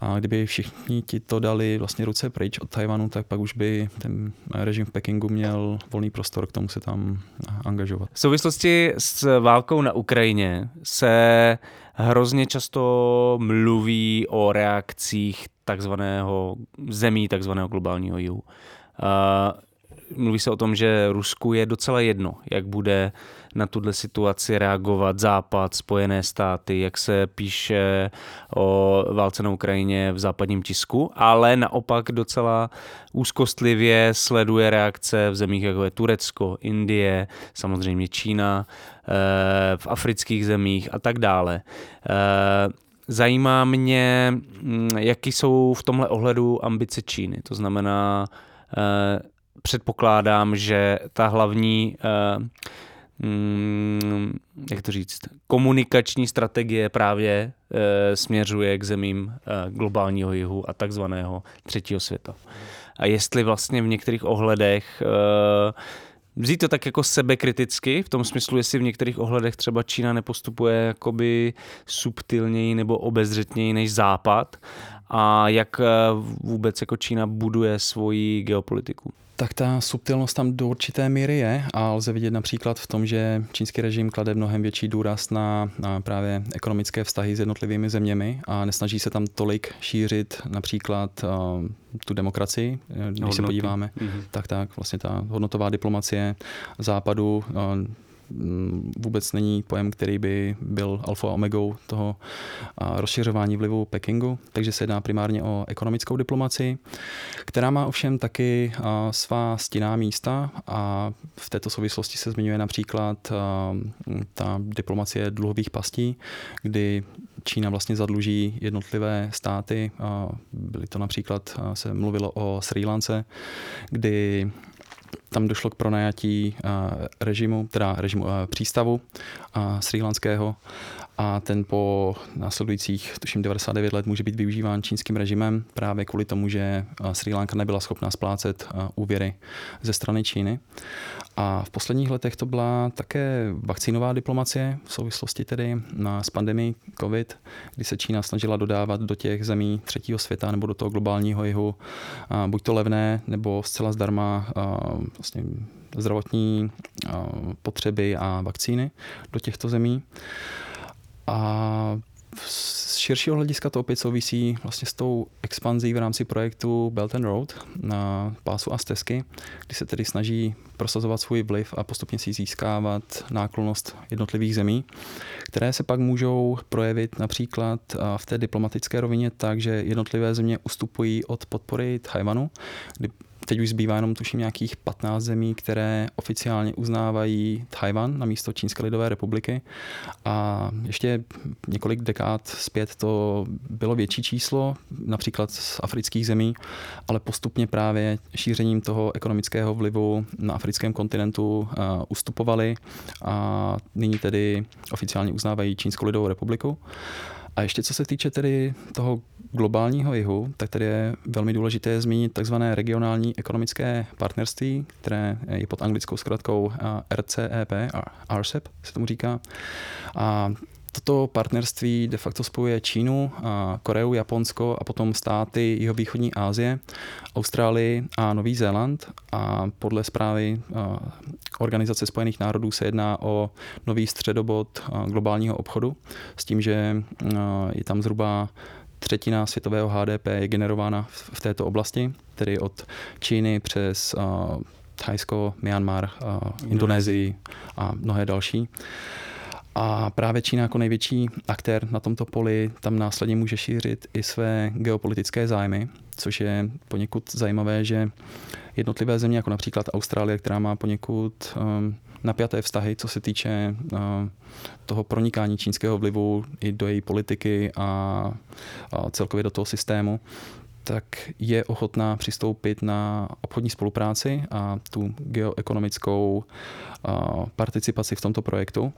A kdyby všichni ti to dali vlastně ruce pryč od Tajvanu, tak pak už by ten režim v Pekingu měl volný prostor k tomu se tam angažovat. V souvislosti s válkou na Ukrajině se hrozně často mluví o reakcích takzvaného zemí, takzvaného globálního jihu. Mluví se o tom, že Rusku je docela jedno, jak bude na tuhle situaci reagovat Západ, Spojené státy, jak se píše o válce na Ukrajině v západním tisku, ale naopak docela úzkostlivě sleduje reakce v zemích jako je Turecko, Indie, samozřejmě Čína, eh, v afrických zemích a tak dále. Eh, zajímá mě, mm, jaký jsou v tomhle ohledu ambice Číny. To znamená, eh, předpokládám, že ta hlavní mm, jak to říct, komunikační strategie právě e, směřuje k zemím e, globálního jihu a takzvaného třetího světa. A jestli vlastně v některých ohledech e, vzít to tak jako sebekriticky, v tom smyslu, jestli v některých ohledech třeba Čína nepostupuje jakoby subtilněji nebo obezřetněji než Západ a jak vůbec jako Čína buduje svoji geopolitiku tak ta subtilnost tam do určité míry je a lze vidět například v tom, že čínský režim klade mnohem větší důraz na, na právě ekonomické vztahy s jednotlivými zeměmi a nesnaží se tam tolik šířit například uh, tu demokracii, když Hodnoty. se podíváme, mm-hmm. tak tak vlastně ta hodnotová diplomacie západu uh, vůbec není pojem, který by byl alfa a omegou toho rozšiřování vlivu Pekingu, takže se jedná primárně o ekonomickou diplomaci, která má ovšem taky svá stinná místa a v této souvislosti se zmiňuje například ta diplomacie dluhových pastí, kdy Čína vlastně zadluží jednotlivé státy. Byly to například, se mluvilo o Sri Lance, kdy tam došlo k pronajatí eh, režimu, teda režimu eh, přístavu eh, srílanského a ten po následujících, tuším 99 let, může být využíván čínským režimem právě kvůli tomu, že Sri Lanka nebyla schopná splácet úvěry ze strany Číny. A v posledních letech to byla také vakcínová diplomacie v souvislosti tedy s pandemí COVID, kdy se Čína snažila dodávat do těch zemí třetího světa nebo do toho globálního jihu buď to levné nebo zcela zdarma vlastně zdravotní potřeby a vakcíny do těchto zemí. A z širšího hlediska to opět souvisí vlastně s tou expanzí v rámci projektu Belt and Road na pásu a stezky, kdy se tedy snaží prosazovat svůj vliv a postupně si získávat náklonost jednotlivých zemí, které se pak můžou projevit například v té diplomatické rovině tak, že jednotlivé země ustupují od podpory Tajvanu, kdy Teď už zbývá jenom tuším nějakých 15 zemí, které oficiálně uznávají Tajvan na místo Čínské lidové republiky. A ještě několik dekád zpět to bylo větší číslo, například z afrických zemí, ale postupně právě šířením toho ekonomického vlivu na africkém kontinentu uh, ustupovali a nyní tedy oficiálně uznávají Čínskou lidovou republiku. A ještě co se týče tedy toho globálního jihu, tak tady je velmi důležité zmínit takzvané regionální ekonomické partnerství, které je pod anglickou zkratkou RCEP, RCEP se tomu říká. A Toto partnerství de facto spojuje Čínu, Koreu, Japonsko a potom státy jihovýchodní Asie, Austrálii a Nový Zéland. A podle zprávy Organizace spojených národů se jedná o nový středobod globálního obchodu s tím, že je tam zhruba třetina světového HDP je generována v této oblasti, tedy od Číny přes Thajsko, Myanmar, Indonésii a mnohé další. A právě Čína jako největší aktér na tomto poli tam následně může šířit i své geopolitické zájmy, což je poněkud zajímavé, že jednotlivé země, jako například Austrálie, která má poněkud um, napjaté vztahy, co se týče uh, toho pronikání čínského vlivu i do její politiky a celkově do toho systému, tak je ochotná přistoupit na obchodní spolupráci a tu geoekonomickou participaci v tomto projektu.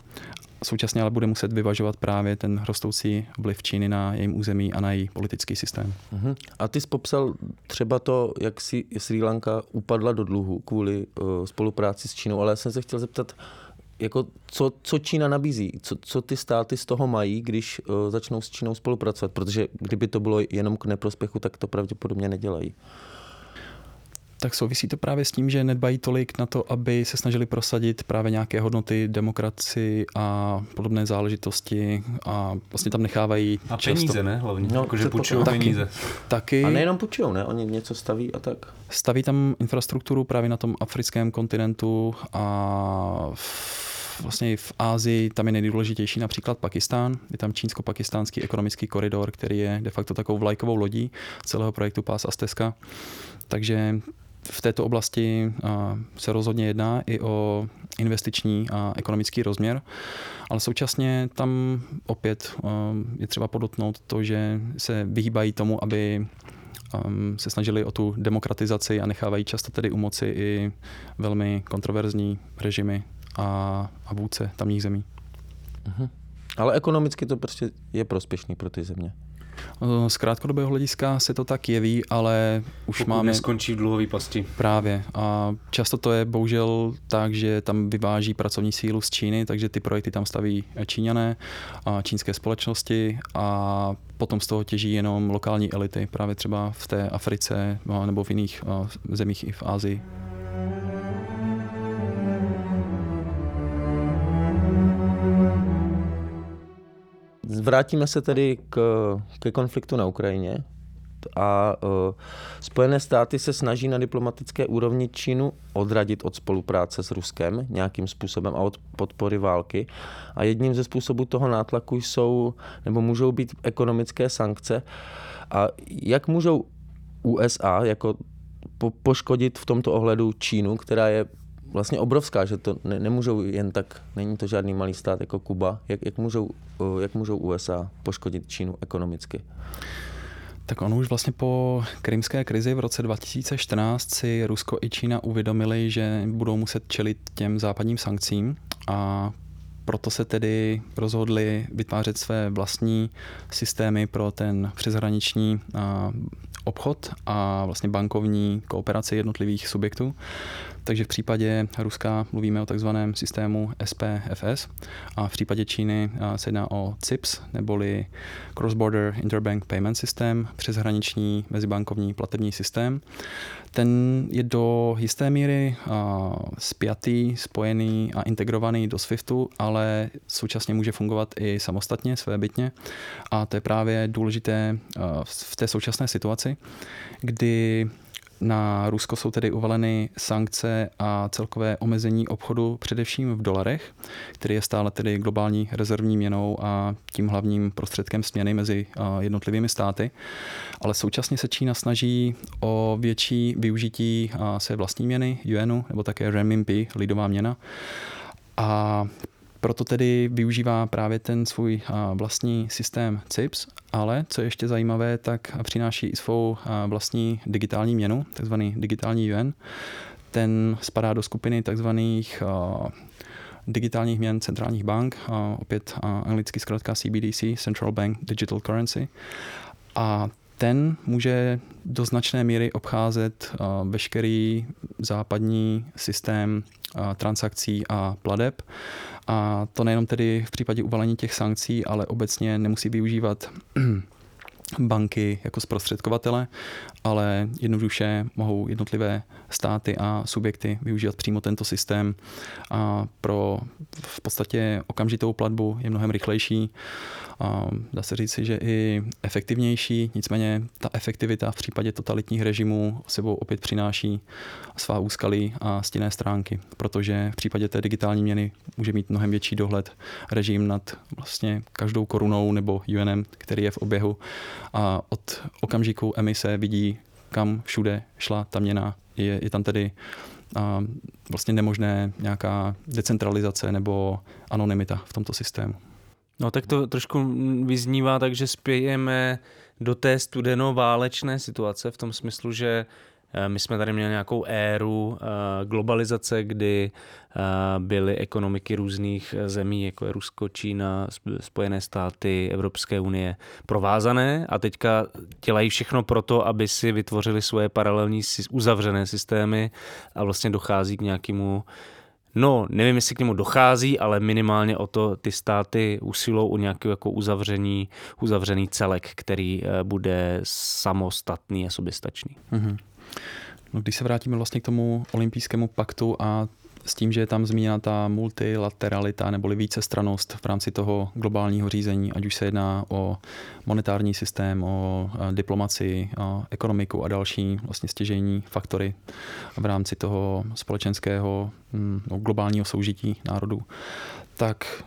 Současně ale bude muset vyvažovat právě ten rostoucí vliv Číny na jejím území a na její politický systém. Uh-huh. A ty jsi popsal třeba to, jak si Sri Lanka upadla do dluhu kvůli uh, spolupráci s Čínou, ale já jsem se chtěl zeptat, jako co, co Čína nabízí, co, co ty státy z toho mají, když uh, začnou s Čínou spolupracovat, protože kdyby to bylo jenom k neprospěchu, tak to pravděpodobně nedělají. Tak souvisí to právě s tím, že nedbají tolik na to, aby se snažili prosadit právě nějaké hodnoty, demokracii a podobné záležitosti a vlastně tam nechávají A často... peníze, ne? Hlavně, No, jako, že půjčují taky. peníze. Taky A nejenom půjčujou, ne? Oni něco staví a tak. staví tam infrastrukturu právě na tom africkém kontinentu a v, vlastně v Ázii tam je nejdůležitější například Pakistán. Je tam čínsko-pakistánský ekonomický koridor, který je de facto takovou vlajkovou lodí celého projektu Pás a stezka. Takže v této oblasti se rozhodně jedná i o investiční a ekonomický rozměr, ale současně tam opět je třeba podotknout to, že se vyhýbají tomu, aby se snažili o tu demokratizaci a nechávají často tedy u moci i velmi kontroverzní režimy a, a vůdce tamních zemí. Ale ekonomicky to prostě je prospěšný pro ty země. Uh, Z krátkodobého hlediska se to tak jeví, ale už Pokud máme neskončí v dluhové pasti. právě. A často to je bohužel tak, že tam vyváží pracovní sílu z Číny, takže ty projekty tam staví Číňané a čínské společnosti a potom z toho těží jenom lokální elity, právě třeba v té Africe a nebo v jiných a, zemích i v Ázii. Vrátíme se tedy k, ke konfliktu na Ukrajině. A uh, Spojené státy se snaží na diplomatické úrovni Čínu odradit od spolupráce s Ruskem nějakým způsobem a od podpory války. A jedním ze způsobů toho nátlaku jsou nebo můžou být ekonomické sankce. A jak můžou USA jako po, poškodit v tomto ohledu Čínu, která je vlastně obrovská, že to ne, nemůžou jen tak, není to žádný malý stát jako Kuba. Jak, jak, můžou, uh, jak můžou USA poškodit Čínu ekonomicky? Tak ono už vlastně po krymské krizi v roce 2014 si Rusko i Čína uvědomili, že budou muset čelit těm západním sankcím a proto se tedy rozhodli vytvářet své vlastní systémy pro ten přeshraniční a, obchod a vlastně bankovní kooperaci jednotlivých subjektů. Takže v případě Ruska mluvíme o takzvaném systému SPFS a v případě Číny se jedná o CIPS, neboli Cross-Border Interbank Payment System, přeshraniční mezibankovní platební systém. Ten je do jisté míry spjatý, spojený a integrovaný do SWIFTu, ale současně může fungovat i samostatně, svébytně. A to je právě důležité v té současné situaci, kdy na Rusko jsou tedy uvaleny sankce a celkové omezení obchodu především v dolarech, který je stále tedy globální rezervní měnou a tím hlavním prostředkem směny mezi jednotlivými státy. Ale současně se Čína snaží o větší využití své vlastní měny, yuanu, nebo také renminbi, lidová měna. A proto tedy využívá právě ten svůj vlastní systém CIPS, ale co je ještě zajímavé, tak přináší i svou vlastní digitální měnu, takzvaný digitální yuan. Ten spadá do skupiny takzvaných digitálních měn centrálních bank, opět anglicky zkrátka CBDC, Central Bank Digital Currency. A ten může do značné míry obcházet a, veškerý západní systém a, transakcí a pladeb. A to nejenom tedy v případě uvalení těch sankcí, ale obecně nemusí využívat banky jako zprostředkovatele, ale jednoduše mohou jednotlivé státy a subjekty využívat přímo tento systém a pro v podstatě okamžitou platbu je mnohem rychlejší. A dá se říci, že i efektivnější, nicméně ta efektivita v případě totalitních režimů sebou opět přináší svá úskalí a stinné stránky, protože v případě té digitální měny může mít mnohem větší dohled režim nad vlastně každou korunou nebo yuanem, který je v oběhu a od okamžiku emise vidí, kam všude šla ta měna. Je, je tam tedy a vlastně nemožné nějaká decentralizace nebo anonymita v tomto systému. No tak to trošku vyznívá tak, že spějeme do té studeno-válečné situace v tom smyslu, že my jsme tady měli nějakou éru globalizace, kdy byly ekonomiky různých zemí, jako je Rusko, Čína, Spojené státy, Evropské unie, provázané a teďka dělají všechno pro to, aby si vytvořili svoje paralelní uzavřené systémy a vlastně dochází k nějakému No, nevím, jestli k němu dochází, ale minimálně o to ty státy usilou o nějaký jako uzavření, uzavřený celek, který bude samostatný a soběstačný. Mm-hmm. No, když se vrátíme vlastně k tomu olympijskému paktu a s tím, že je tam zmíněna ta multilateralita neboli vícestranost v rámci toho globálního řízení, ať už se jedná o monetární systém, o diplomaci, o ekonomiku a další vlastně stěžení faktory v rámci toho společenského hm, no, globálního soužití národů, tak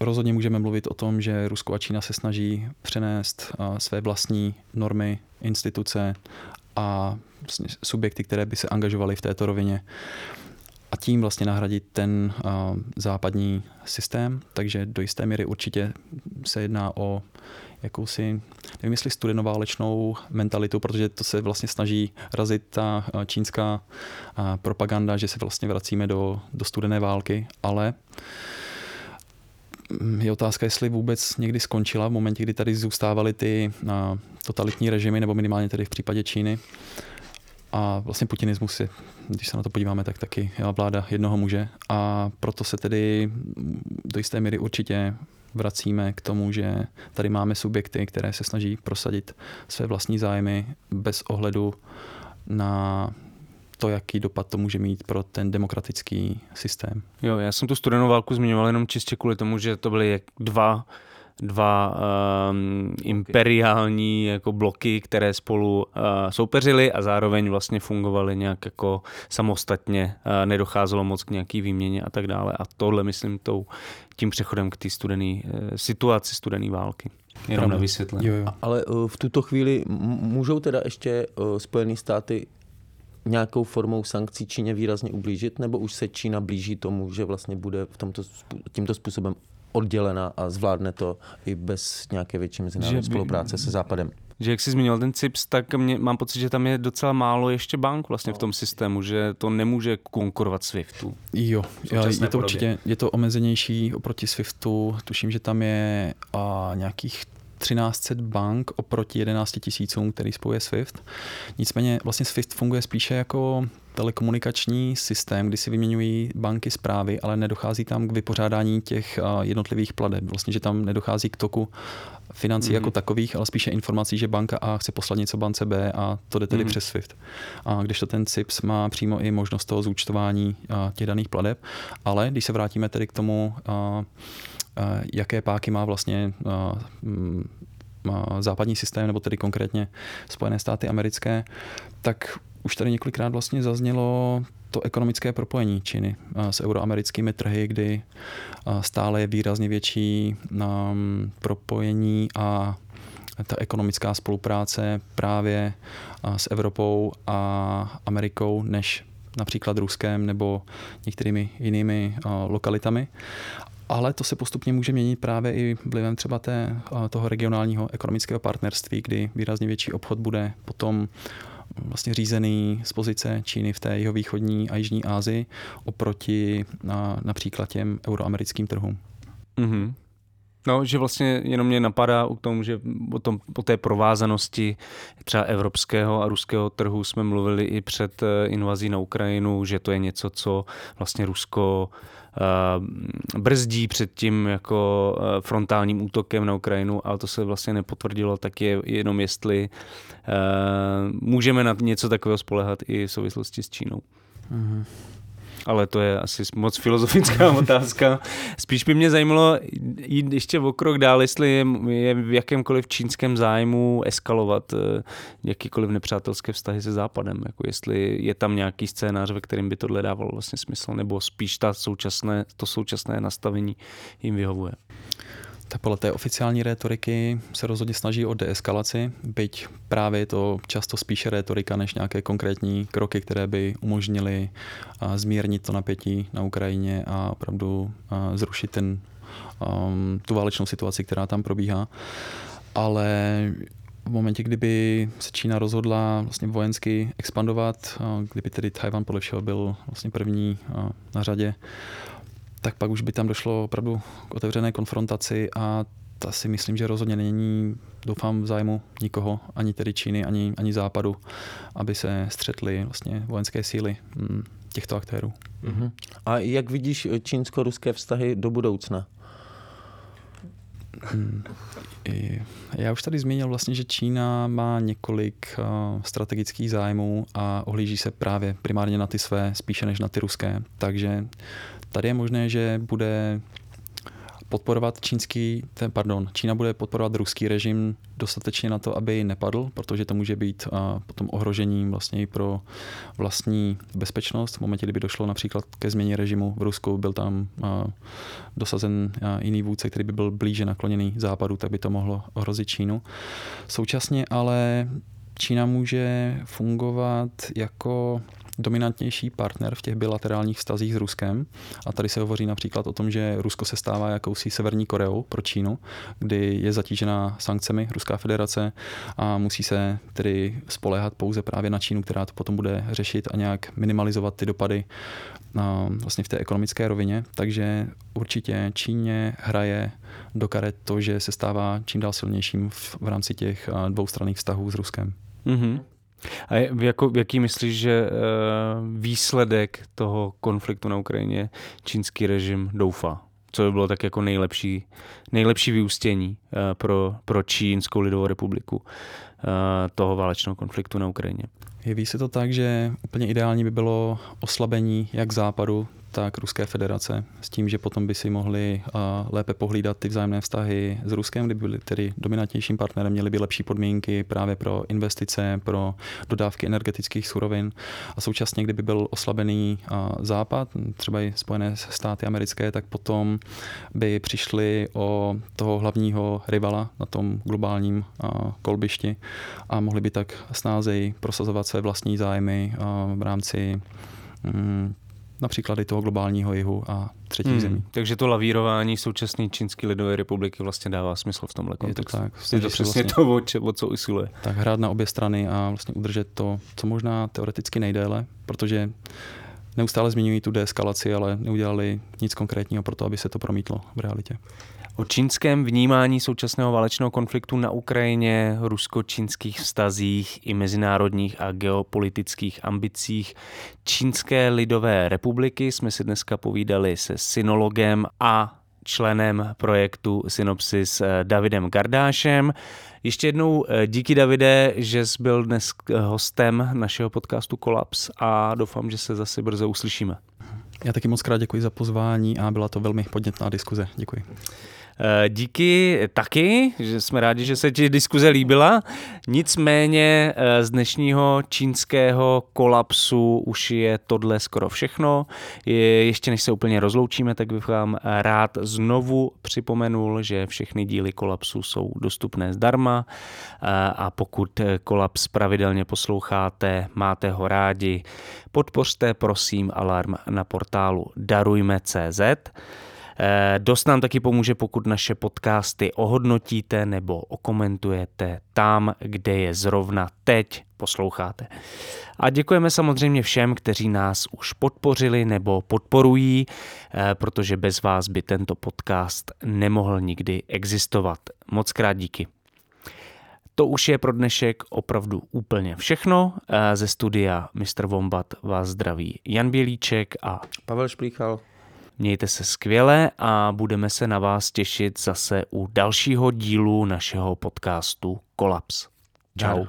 rozhodně můžeme mluvit o tom, že Rusko a Čína se snaží přenést své vlastní normy, instituce a vlastně subjekty, které by se angažovaly v této rovině a tím vlastně nahradit ten uh, západní systém. Takže do jisté míry určitě se jedná o jakousi, nevím jestli studenoválečnou mentalitu, protože to se vlastně snaží razit ta čínská propaganda, že se vlastně vracíme do, do studené války, ale mm, je otázka, jestli vůbec někdy skončila v momentě, kdy tady zůstávaly ty totalitní režimy, nebo minimálně tedy v případě Číny, a vlastně putinismus je, když se na to podíváme, tak taky vláda jednoho muže. A proto se tedy do jisté míry určitě vracíme k tomu, že tady máme subjekty, které se snaží prosadit své vlastní zájmy bez ohledu na to, jaký dopad to může mít pro ten demokratický systém. Jo, já jsem tu studenou válku zmiňoval jenom čistě kvůli tomu, že to byly dva dva um, imperiální jako bloky, které spolu uh, soupeřily a zároveň vlastně fungovaly nějak jako samostatně, uh, nedocházelo moc k nějaký výměně a tak dále. A tohle myslím tou, tím přechodem k té studené uh, situaci studené války. Jenom na vysvětlení. Ale uh, v tuto chvíli můžou teda ještě uh, Spojené státy nějakou formou sankcí Číně výrazně ublížit, nebo už se Čína blíží tomu, že vlastně bude v tomto, tímto způsobem oddělena a zvládne to i bez nějaké větší mezinárodní spolupráce se Západem. Že jak jsi zmínil ten CIPS, tak mě, mám pocit, že tam je docela málo ještě bank vlastně v tom systému, že to nemůže konkurovat SWIFTu. Jo, je to podobě. určitě, je to omezenější oproti SWIFTu, tuším, že tam je a, nějakých 1300 bank oproti 11 tisícům, který spojuje SWIFT. Nicméně vlastně SWIFT funguje spíše jako telekomunikační systém, kdy si vyměňují banky zprávy, ale nedochází tam k vypořádání těch jednotlivých pladeb. Vlastně, že tam nedochází k toku financí mm-hmm. jako takových, ale spíše informací, že banka A chce poslat něco bance B a to jde tedy mm-hmm. přes SWIFT. A když to ten CIPS má přímo i možnost toho zúčtování těch daných pladeb, ale když se vrátíme tedy k tomu, jaké páky má vlastně západní systém, nebo tedy konkrétně Spojené státy americké, tak už tady několikrát vlastně zaznělo to ekonomické propojení Číny s euroamerickými trhy, kdy stále je výrazně větší propojení a ta ekonomická spolupráce právě s Evropou a Amerikou než například Ruskem nebo některými jinými lokalitami. Ale to se postupně může měnit právě i vlivem třeba té, toho regionálního ekonomického partnerství, kdy výrazně větší obchod bude potom vlastně řízený z pozice Číny v té jeho východní a jižní Asii oproti na, například těm euroamerickým trhům. Mm-hmm. No, že vlastně jenom mě napadá u tomu, že o, tom, o té provázanosti třeba evropského a ruského trhu jsme mluvili i před eh, invazí na Ukrajinu, že to je něco, co vlastně Rusko brzdí před tím jako uh, frontálním útokem na Ukrajinu, ale to se vlastně nepotvrdilo, tak je jenom jestli uh, můžeme na něco takového spolehat i v souvislosti s Čínou. Mm-hmm ale to je asi moc filozofická otázka. Spíš by mě zajímalo jít ještě o krok dál, jestli je v jakémkoliv čínském zájmu eskalovat eh, jakýkoliv nepřátelské vztahy se Západem, jako jestli je tam nějaký scénář, ve kterém by tohle dávalo vlastně smysl, nebo spíš ta současné, to současné nastavení jim vyhovuje. Tak podle té oficiální rétoriky se rozhodně snaží o deeskalaci, byť právě je to často spíše rétorika než nějaké konkrétní kroky, které by umožnily zmírnit to napětí na Ukrajině a opravdu zrušit ten, um, tu válečnou situaci, která tam probíhá. Ale v momentě, kdyby se Čína rozhodla vlastně vojensky expandovat, kdyby tedy Tajvan podle všeho byl vlastně první na řadě, tak pak už by tam došlo opravdu k otevřené konfrontaci a ta si myslím, že rozhodně není, doufám, v zájmu nikoho, ani tedy Číny, ani, ani Západu, aby se střetly vlastně vojenské síly hm, těchto aktérů. Uh-huh. A jak vidíš čínsko-ruské vztahy do budoucna? Hmm. Já už tady zmínil vlastně, že Čína má několik uh, strategických zájmů a ohlíží se právě primárně na ty své, spíše než na ty ruské. Takže tady je možné, že bude podporovat čínský, ten, pardon, Čína bude podporovat ruský režim dostatečně na to, aby nepadl, protože to může být a, potom ohrožením vlastně i pro vlastní bezpečnost. V momentě, kdyby došlo například ke změně režimu v Rusku, byl tam a, dosazen a, jiný vůdce, který by byl blíže nakloněný západu, tak by to mohlo ohrozit Čínu. Současně ale Čína může fungovat jako dominantnější partner v těch bilaterálních vztazích s Ruskem. A tady se hovoří například o tom, že Rusko se stává jakousi severní Koreou pro Čínu, kdy je zatížena sankcemi Ruská federace a musí se tedy spoléhat pouze právě na Čínu, která to potom bude řešit a nějak minimalizovat ty dopady na, vlastně v té ekonomické rovině. Takže určitě Číně hraje do karet to, že se stává čím dál silnějším v, v rámci těch dvoustranných vztahů s Ruskem. Mm-hmm. A jako, jaký myslíš, že uh, výsledek toho konfliktu na Ukrajině čínský režim doufá? Co by bylo tak jako nejlepší, nejlepší vyústění uh, pro, pro Čínskou lidovou republiku toho válečného konfliktu na Ukrajině? Jeví se to tak, že úplně ideální by bylo oslabení jak západu, tak Ruské federace, s tím, že potom by si mohli lépe pohlídat ty vzájemné vztahy s Ruskem, kdyby byli tedy dominantnějším partnerem, měli by lepší podmínky právě pro investice, pro dodávky energetických surovin a současně, kdyby byl oslabený západ, třeba i Spojené státy americké, tak potom by přišli o toho hlavního rivala na tom globálním kolbišti a mohli by tak snázeji prosazovat své vlastní zájmy v rámci mm, například i toho globálního jihu a třetích hmm. zemí. Takže to lavírování současné Čínské lidové republiky vlastně dává smysl v tomhle kontextu. Je to tak. Je to přesně vlastně, to, o, če, o co usiluje. Tak hrát na obě strany a vlastně udržet to, co možná teoreticky nejdéle, protože neustále zmiňují tu deeskalaci, ale neudělali nic konkrétního pro to, aby se to promítlo v realitě. O čínském vnímání současného válečného konfliktu na Ukrajině, rusko-čínských vztazích i mezinárodních a geopolitických ambicích Čínské lidové republiky jsme si dneska povídali se synologem a členem projektu Synopsis eh, Davidem Gardášem. Ještě jednou eh, díky Davide, že jsi byl dnes hostem našeho podcastu Kolaps a doufám, že se zase brzo uslyšíme. Já taky moc krát děkuji za pozvání a byla to velmi podnětná diskuze. Děkuji. Eh, díky taky, že jsme rádi, že se ti diskuze líbila. Nicméně eh, z dnešního čínského kolapsu už je tohle skoro všechno. Je, ještě než se úplně rozloučíme, tak bych vám rád znovu připomenul, že všechny díly kolapsu jsou dostupné zdarma eh, a pokud kolaps pravidelně posloucháte, máte ho rádi, podpořte prosím Alarm na portálu darujme.cz. Eh, dost nám taky pomůže, pokud naše podcasty ohodnotíte nebo okomentujete tam, kde je zrovna teď posloucháte. A děkujeme samozřejmě všem, kteří nás už podpořili nebo podporují, eh, protože bez vás by tento podcast nemohl nikdy existovat. Moc krát díky. To už je pro dnešek opravdu úplně všechno. Eh, ze studia Mr. Vombat vás zdraví Jan Bělíček a Pavel Šplíchal. Mějte se skvěle a budeme se na vás těšit zase u dalšího dílu našeho podcastu Kolaps. Čau.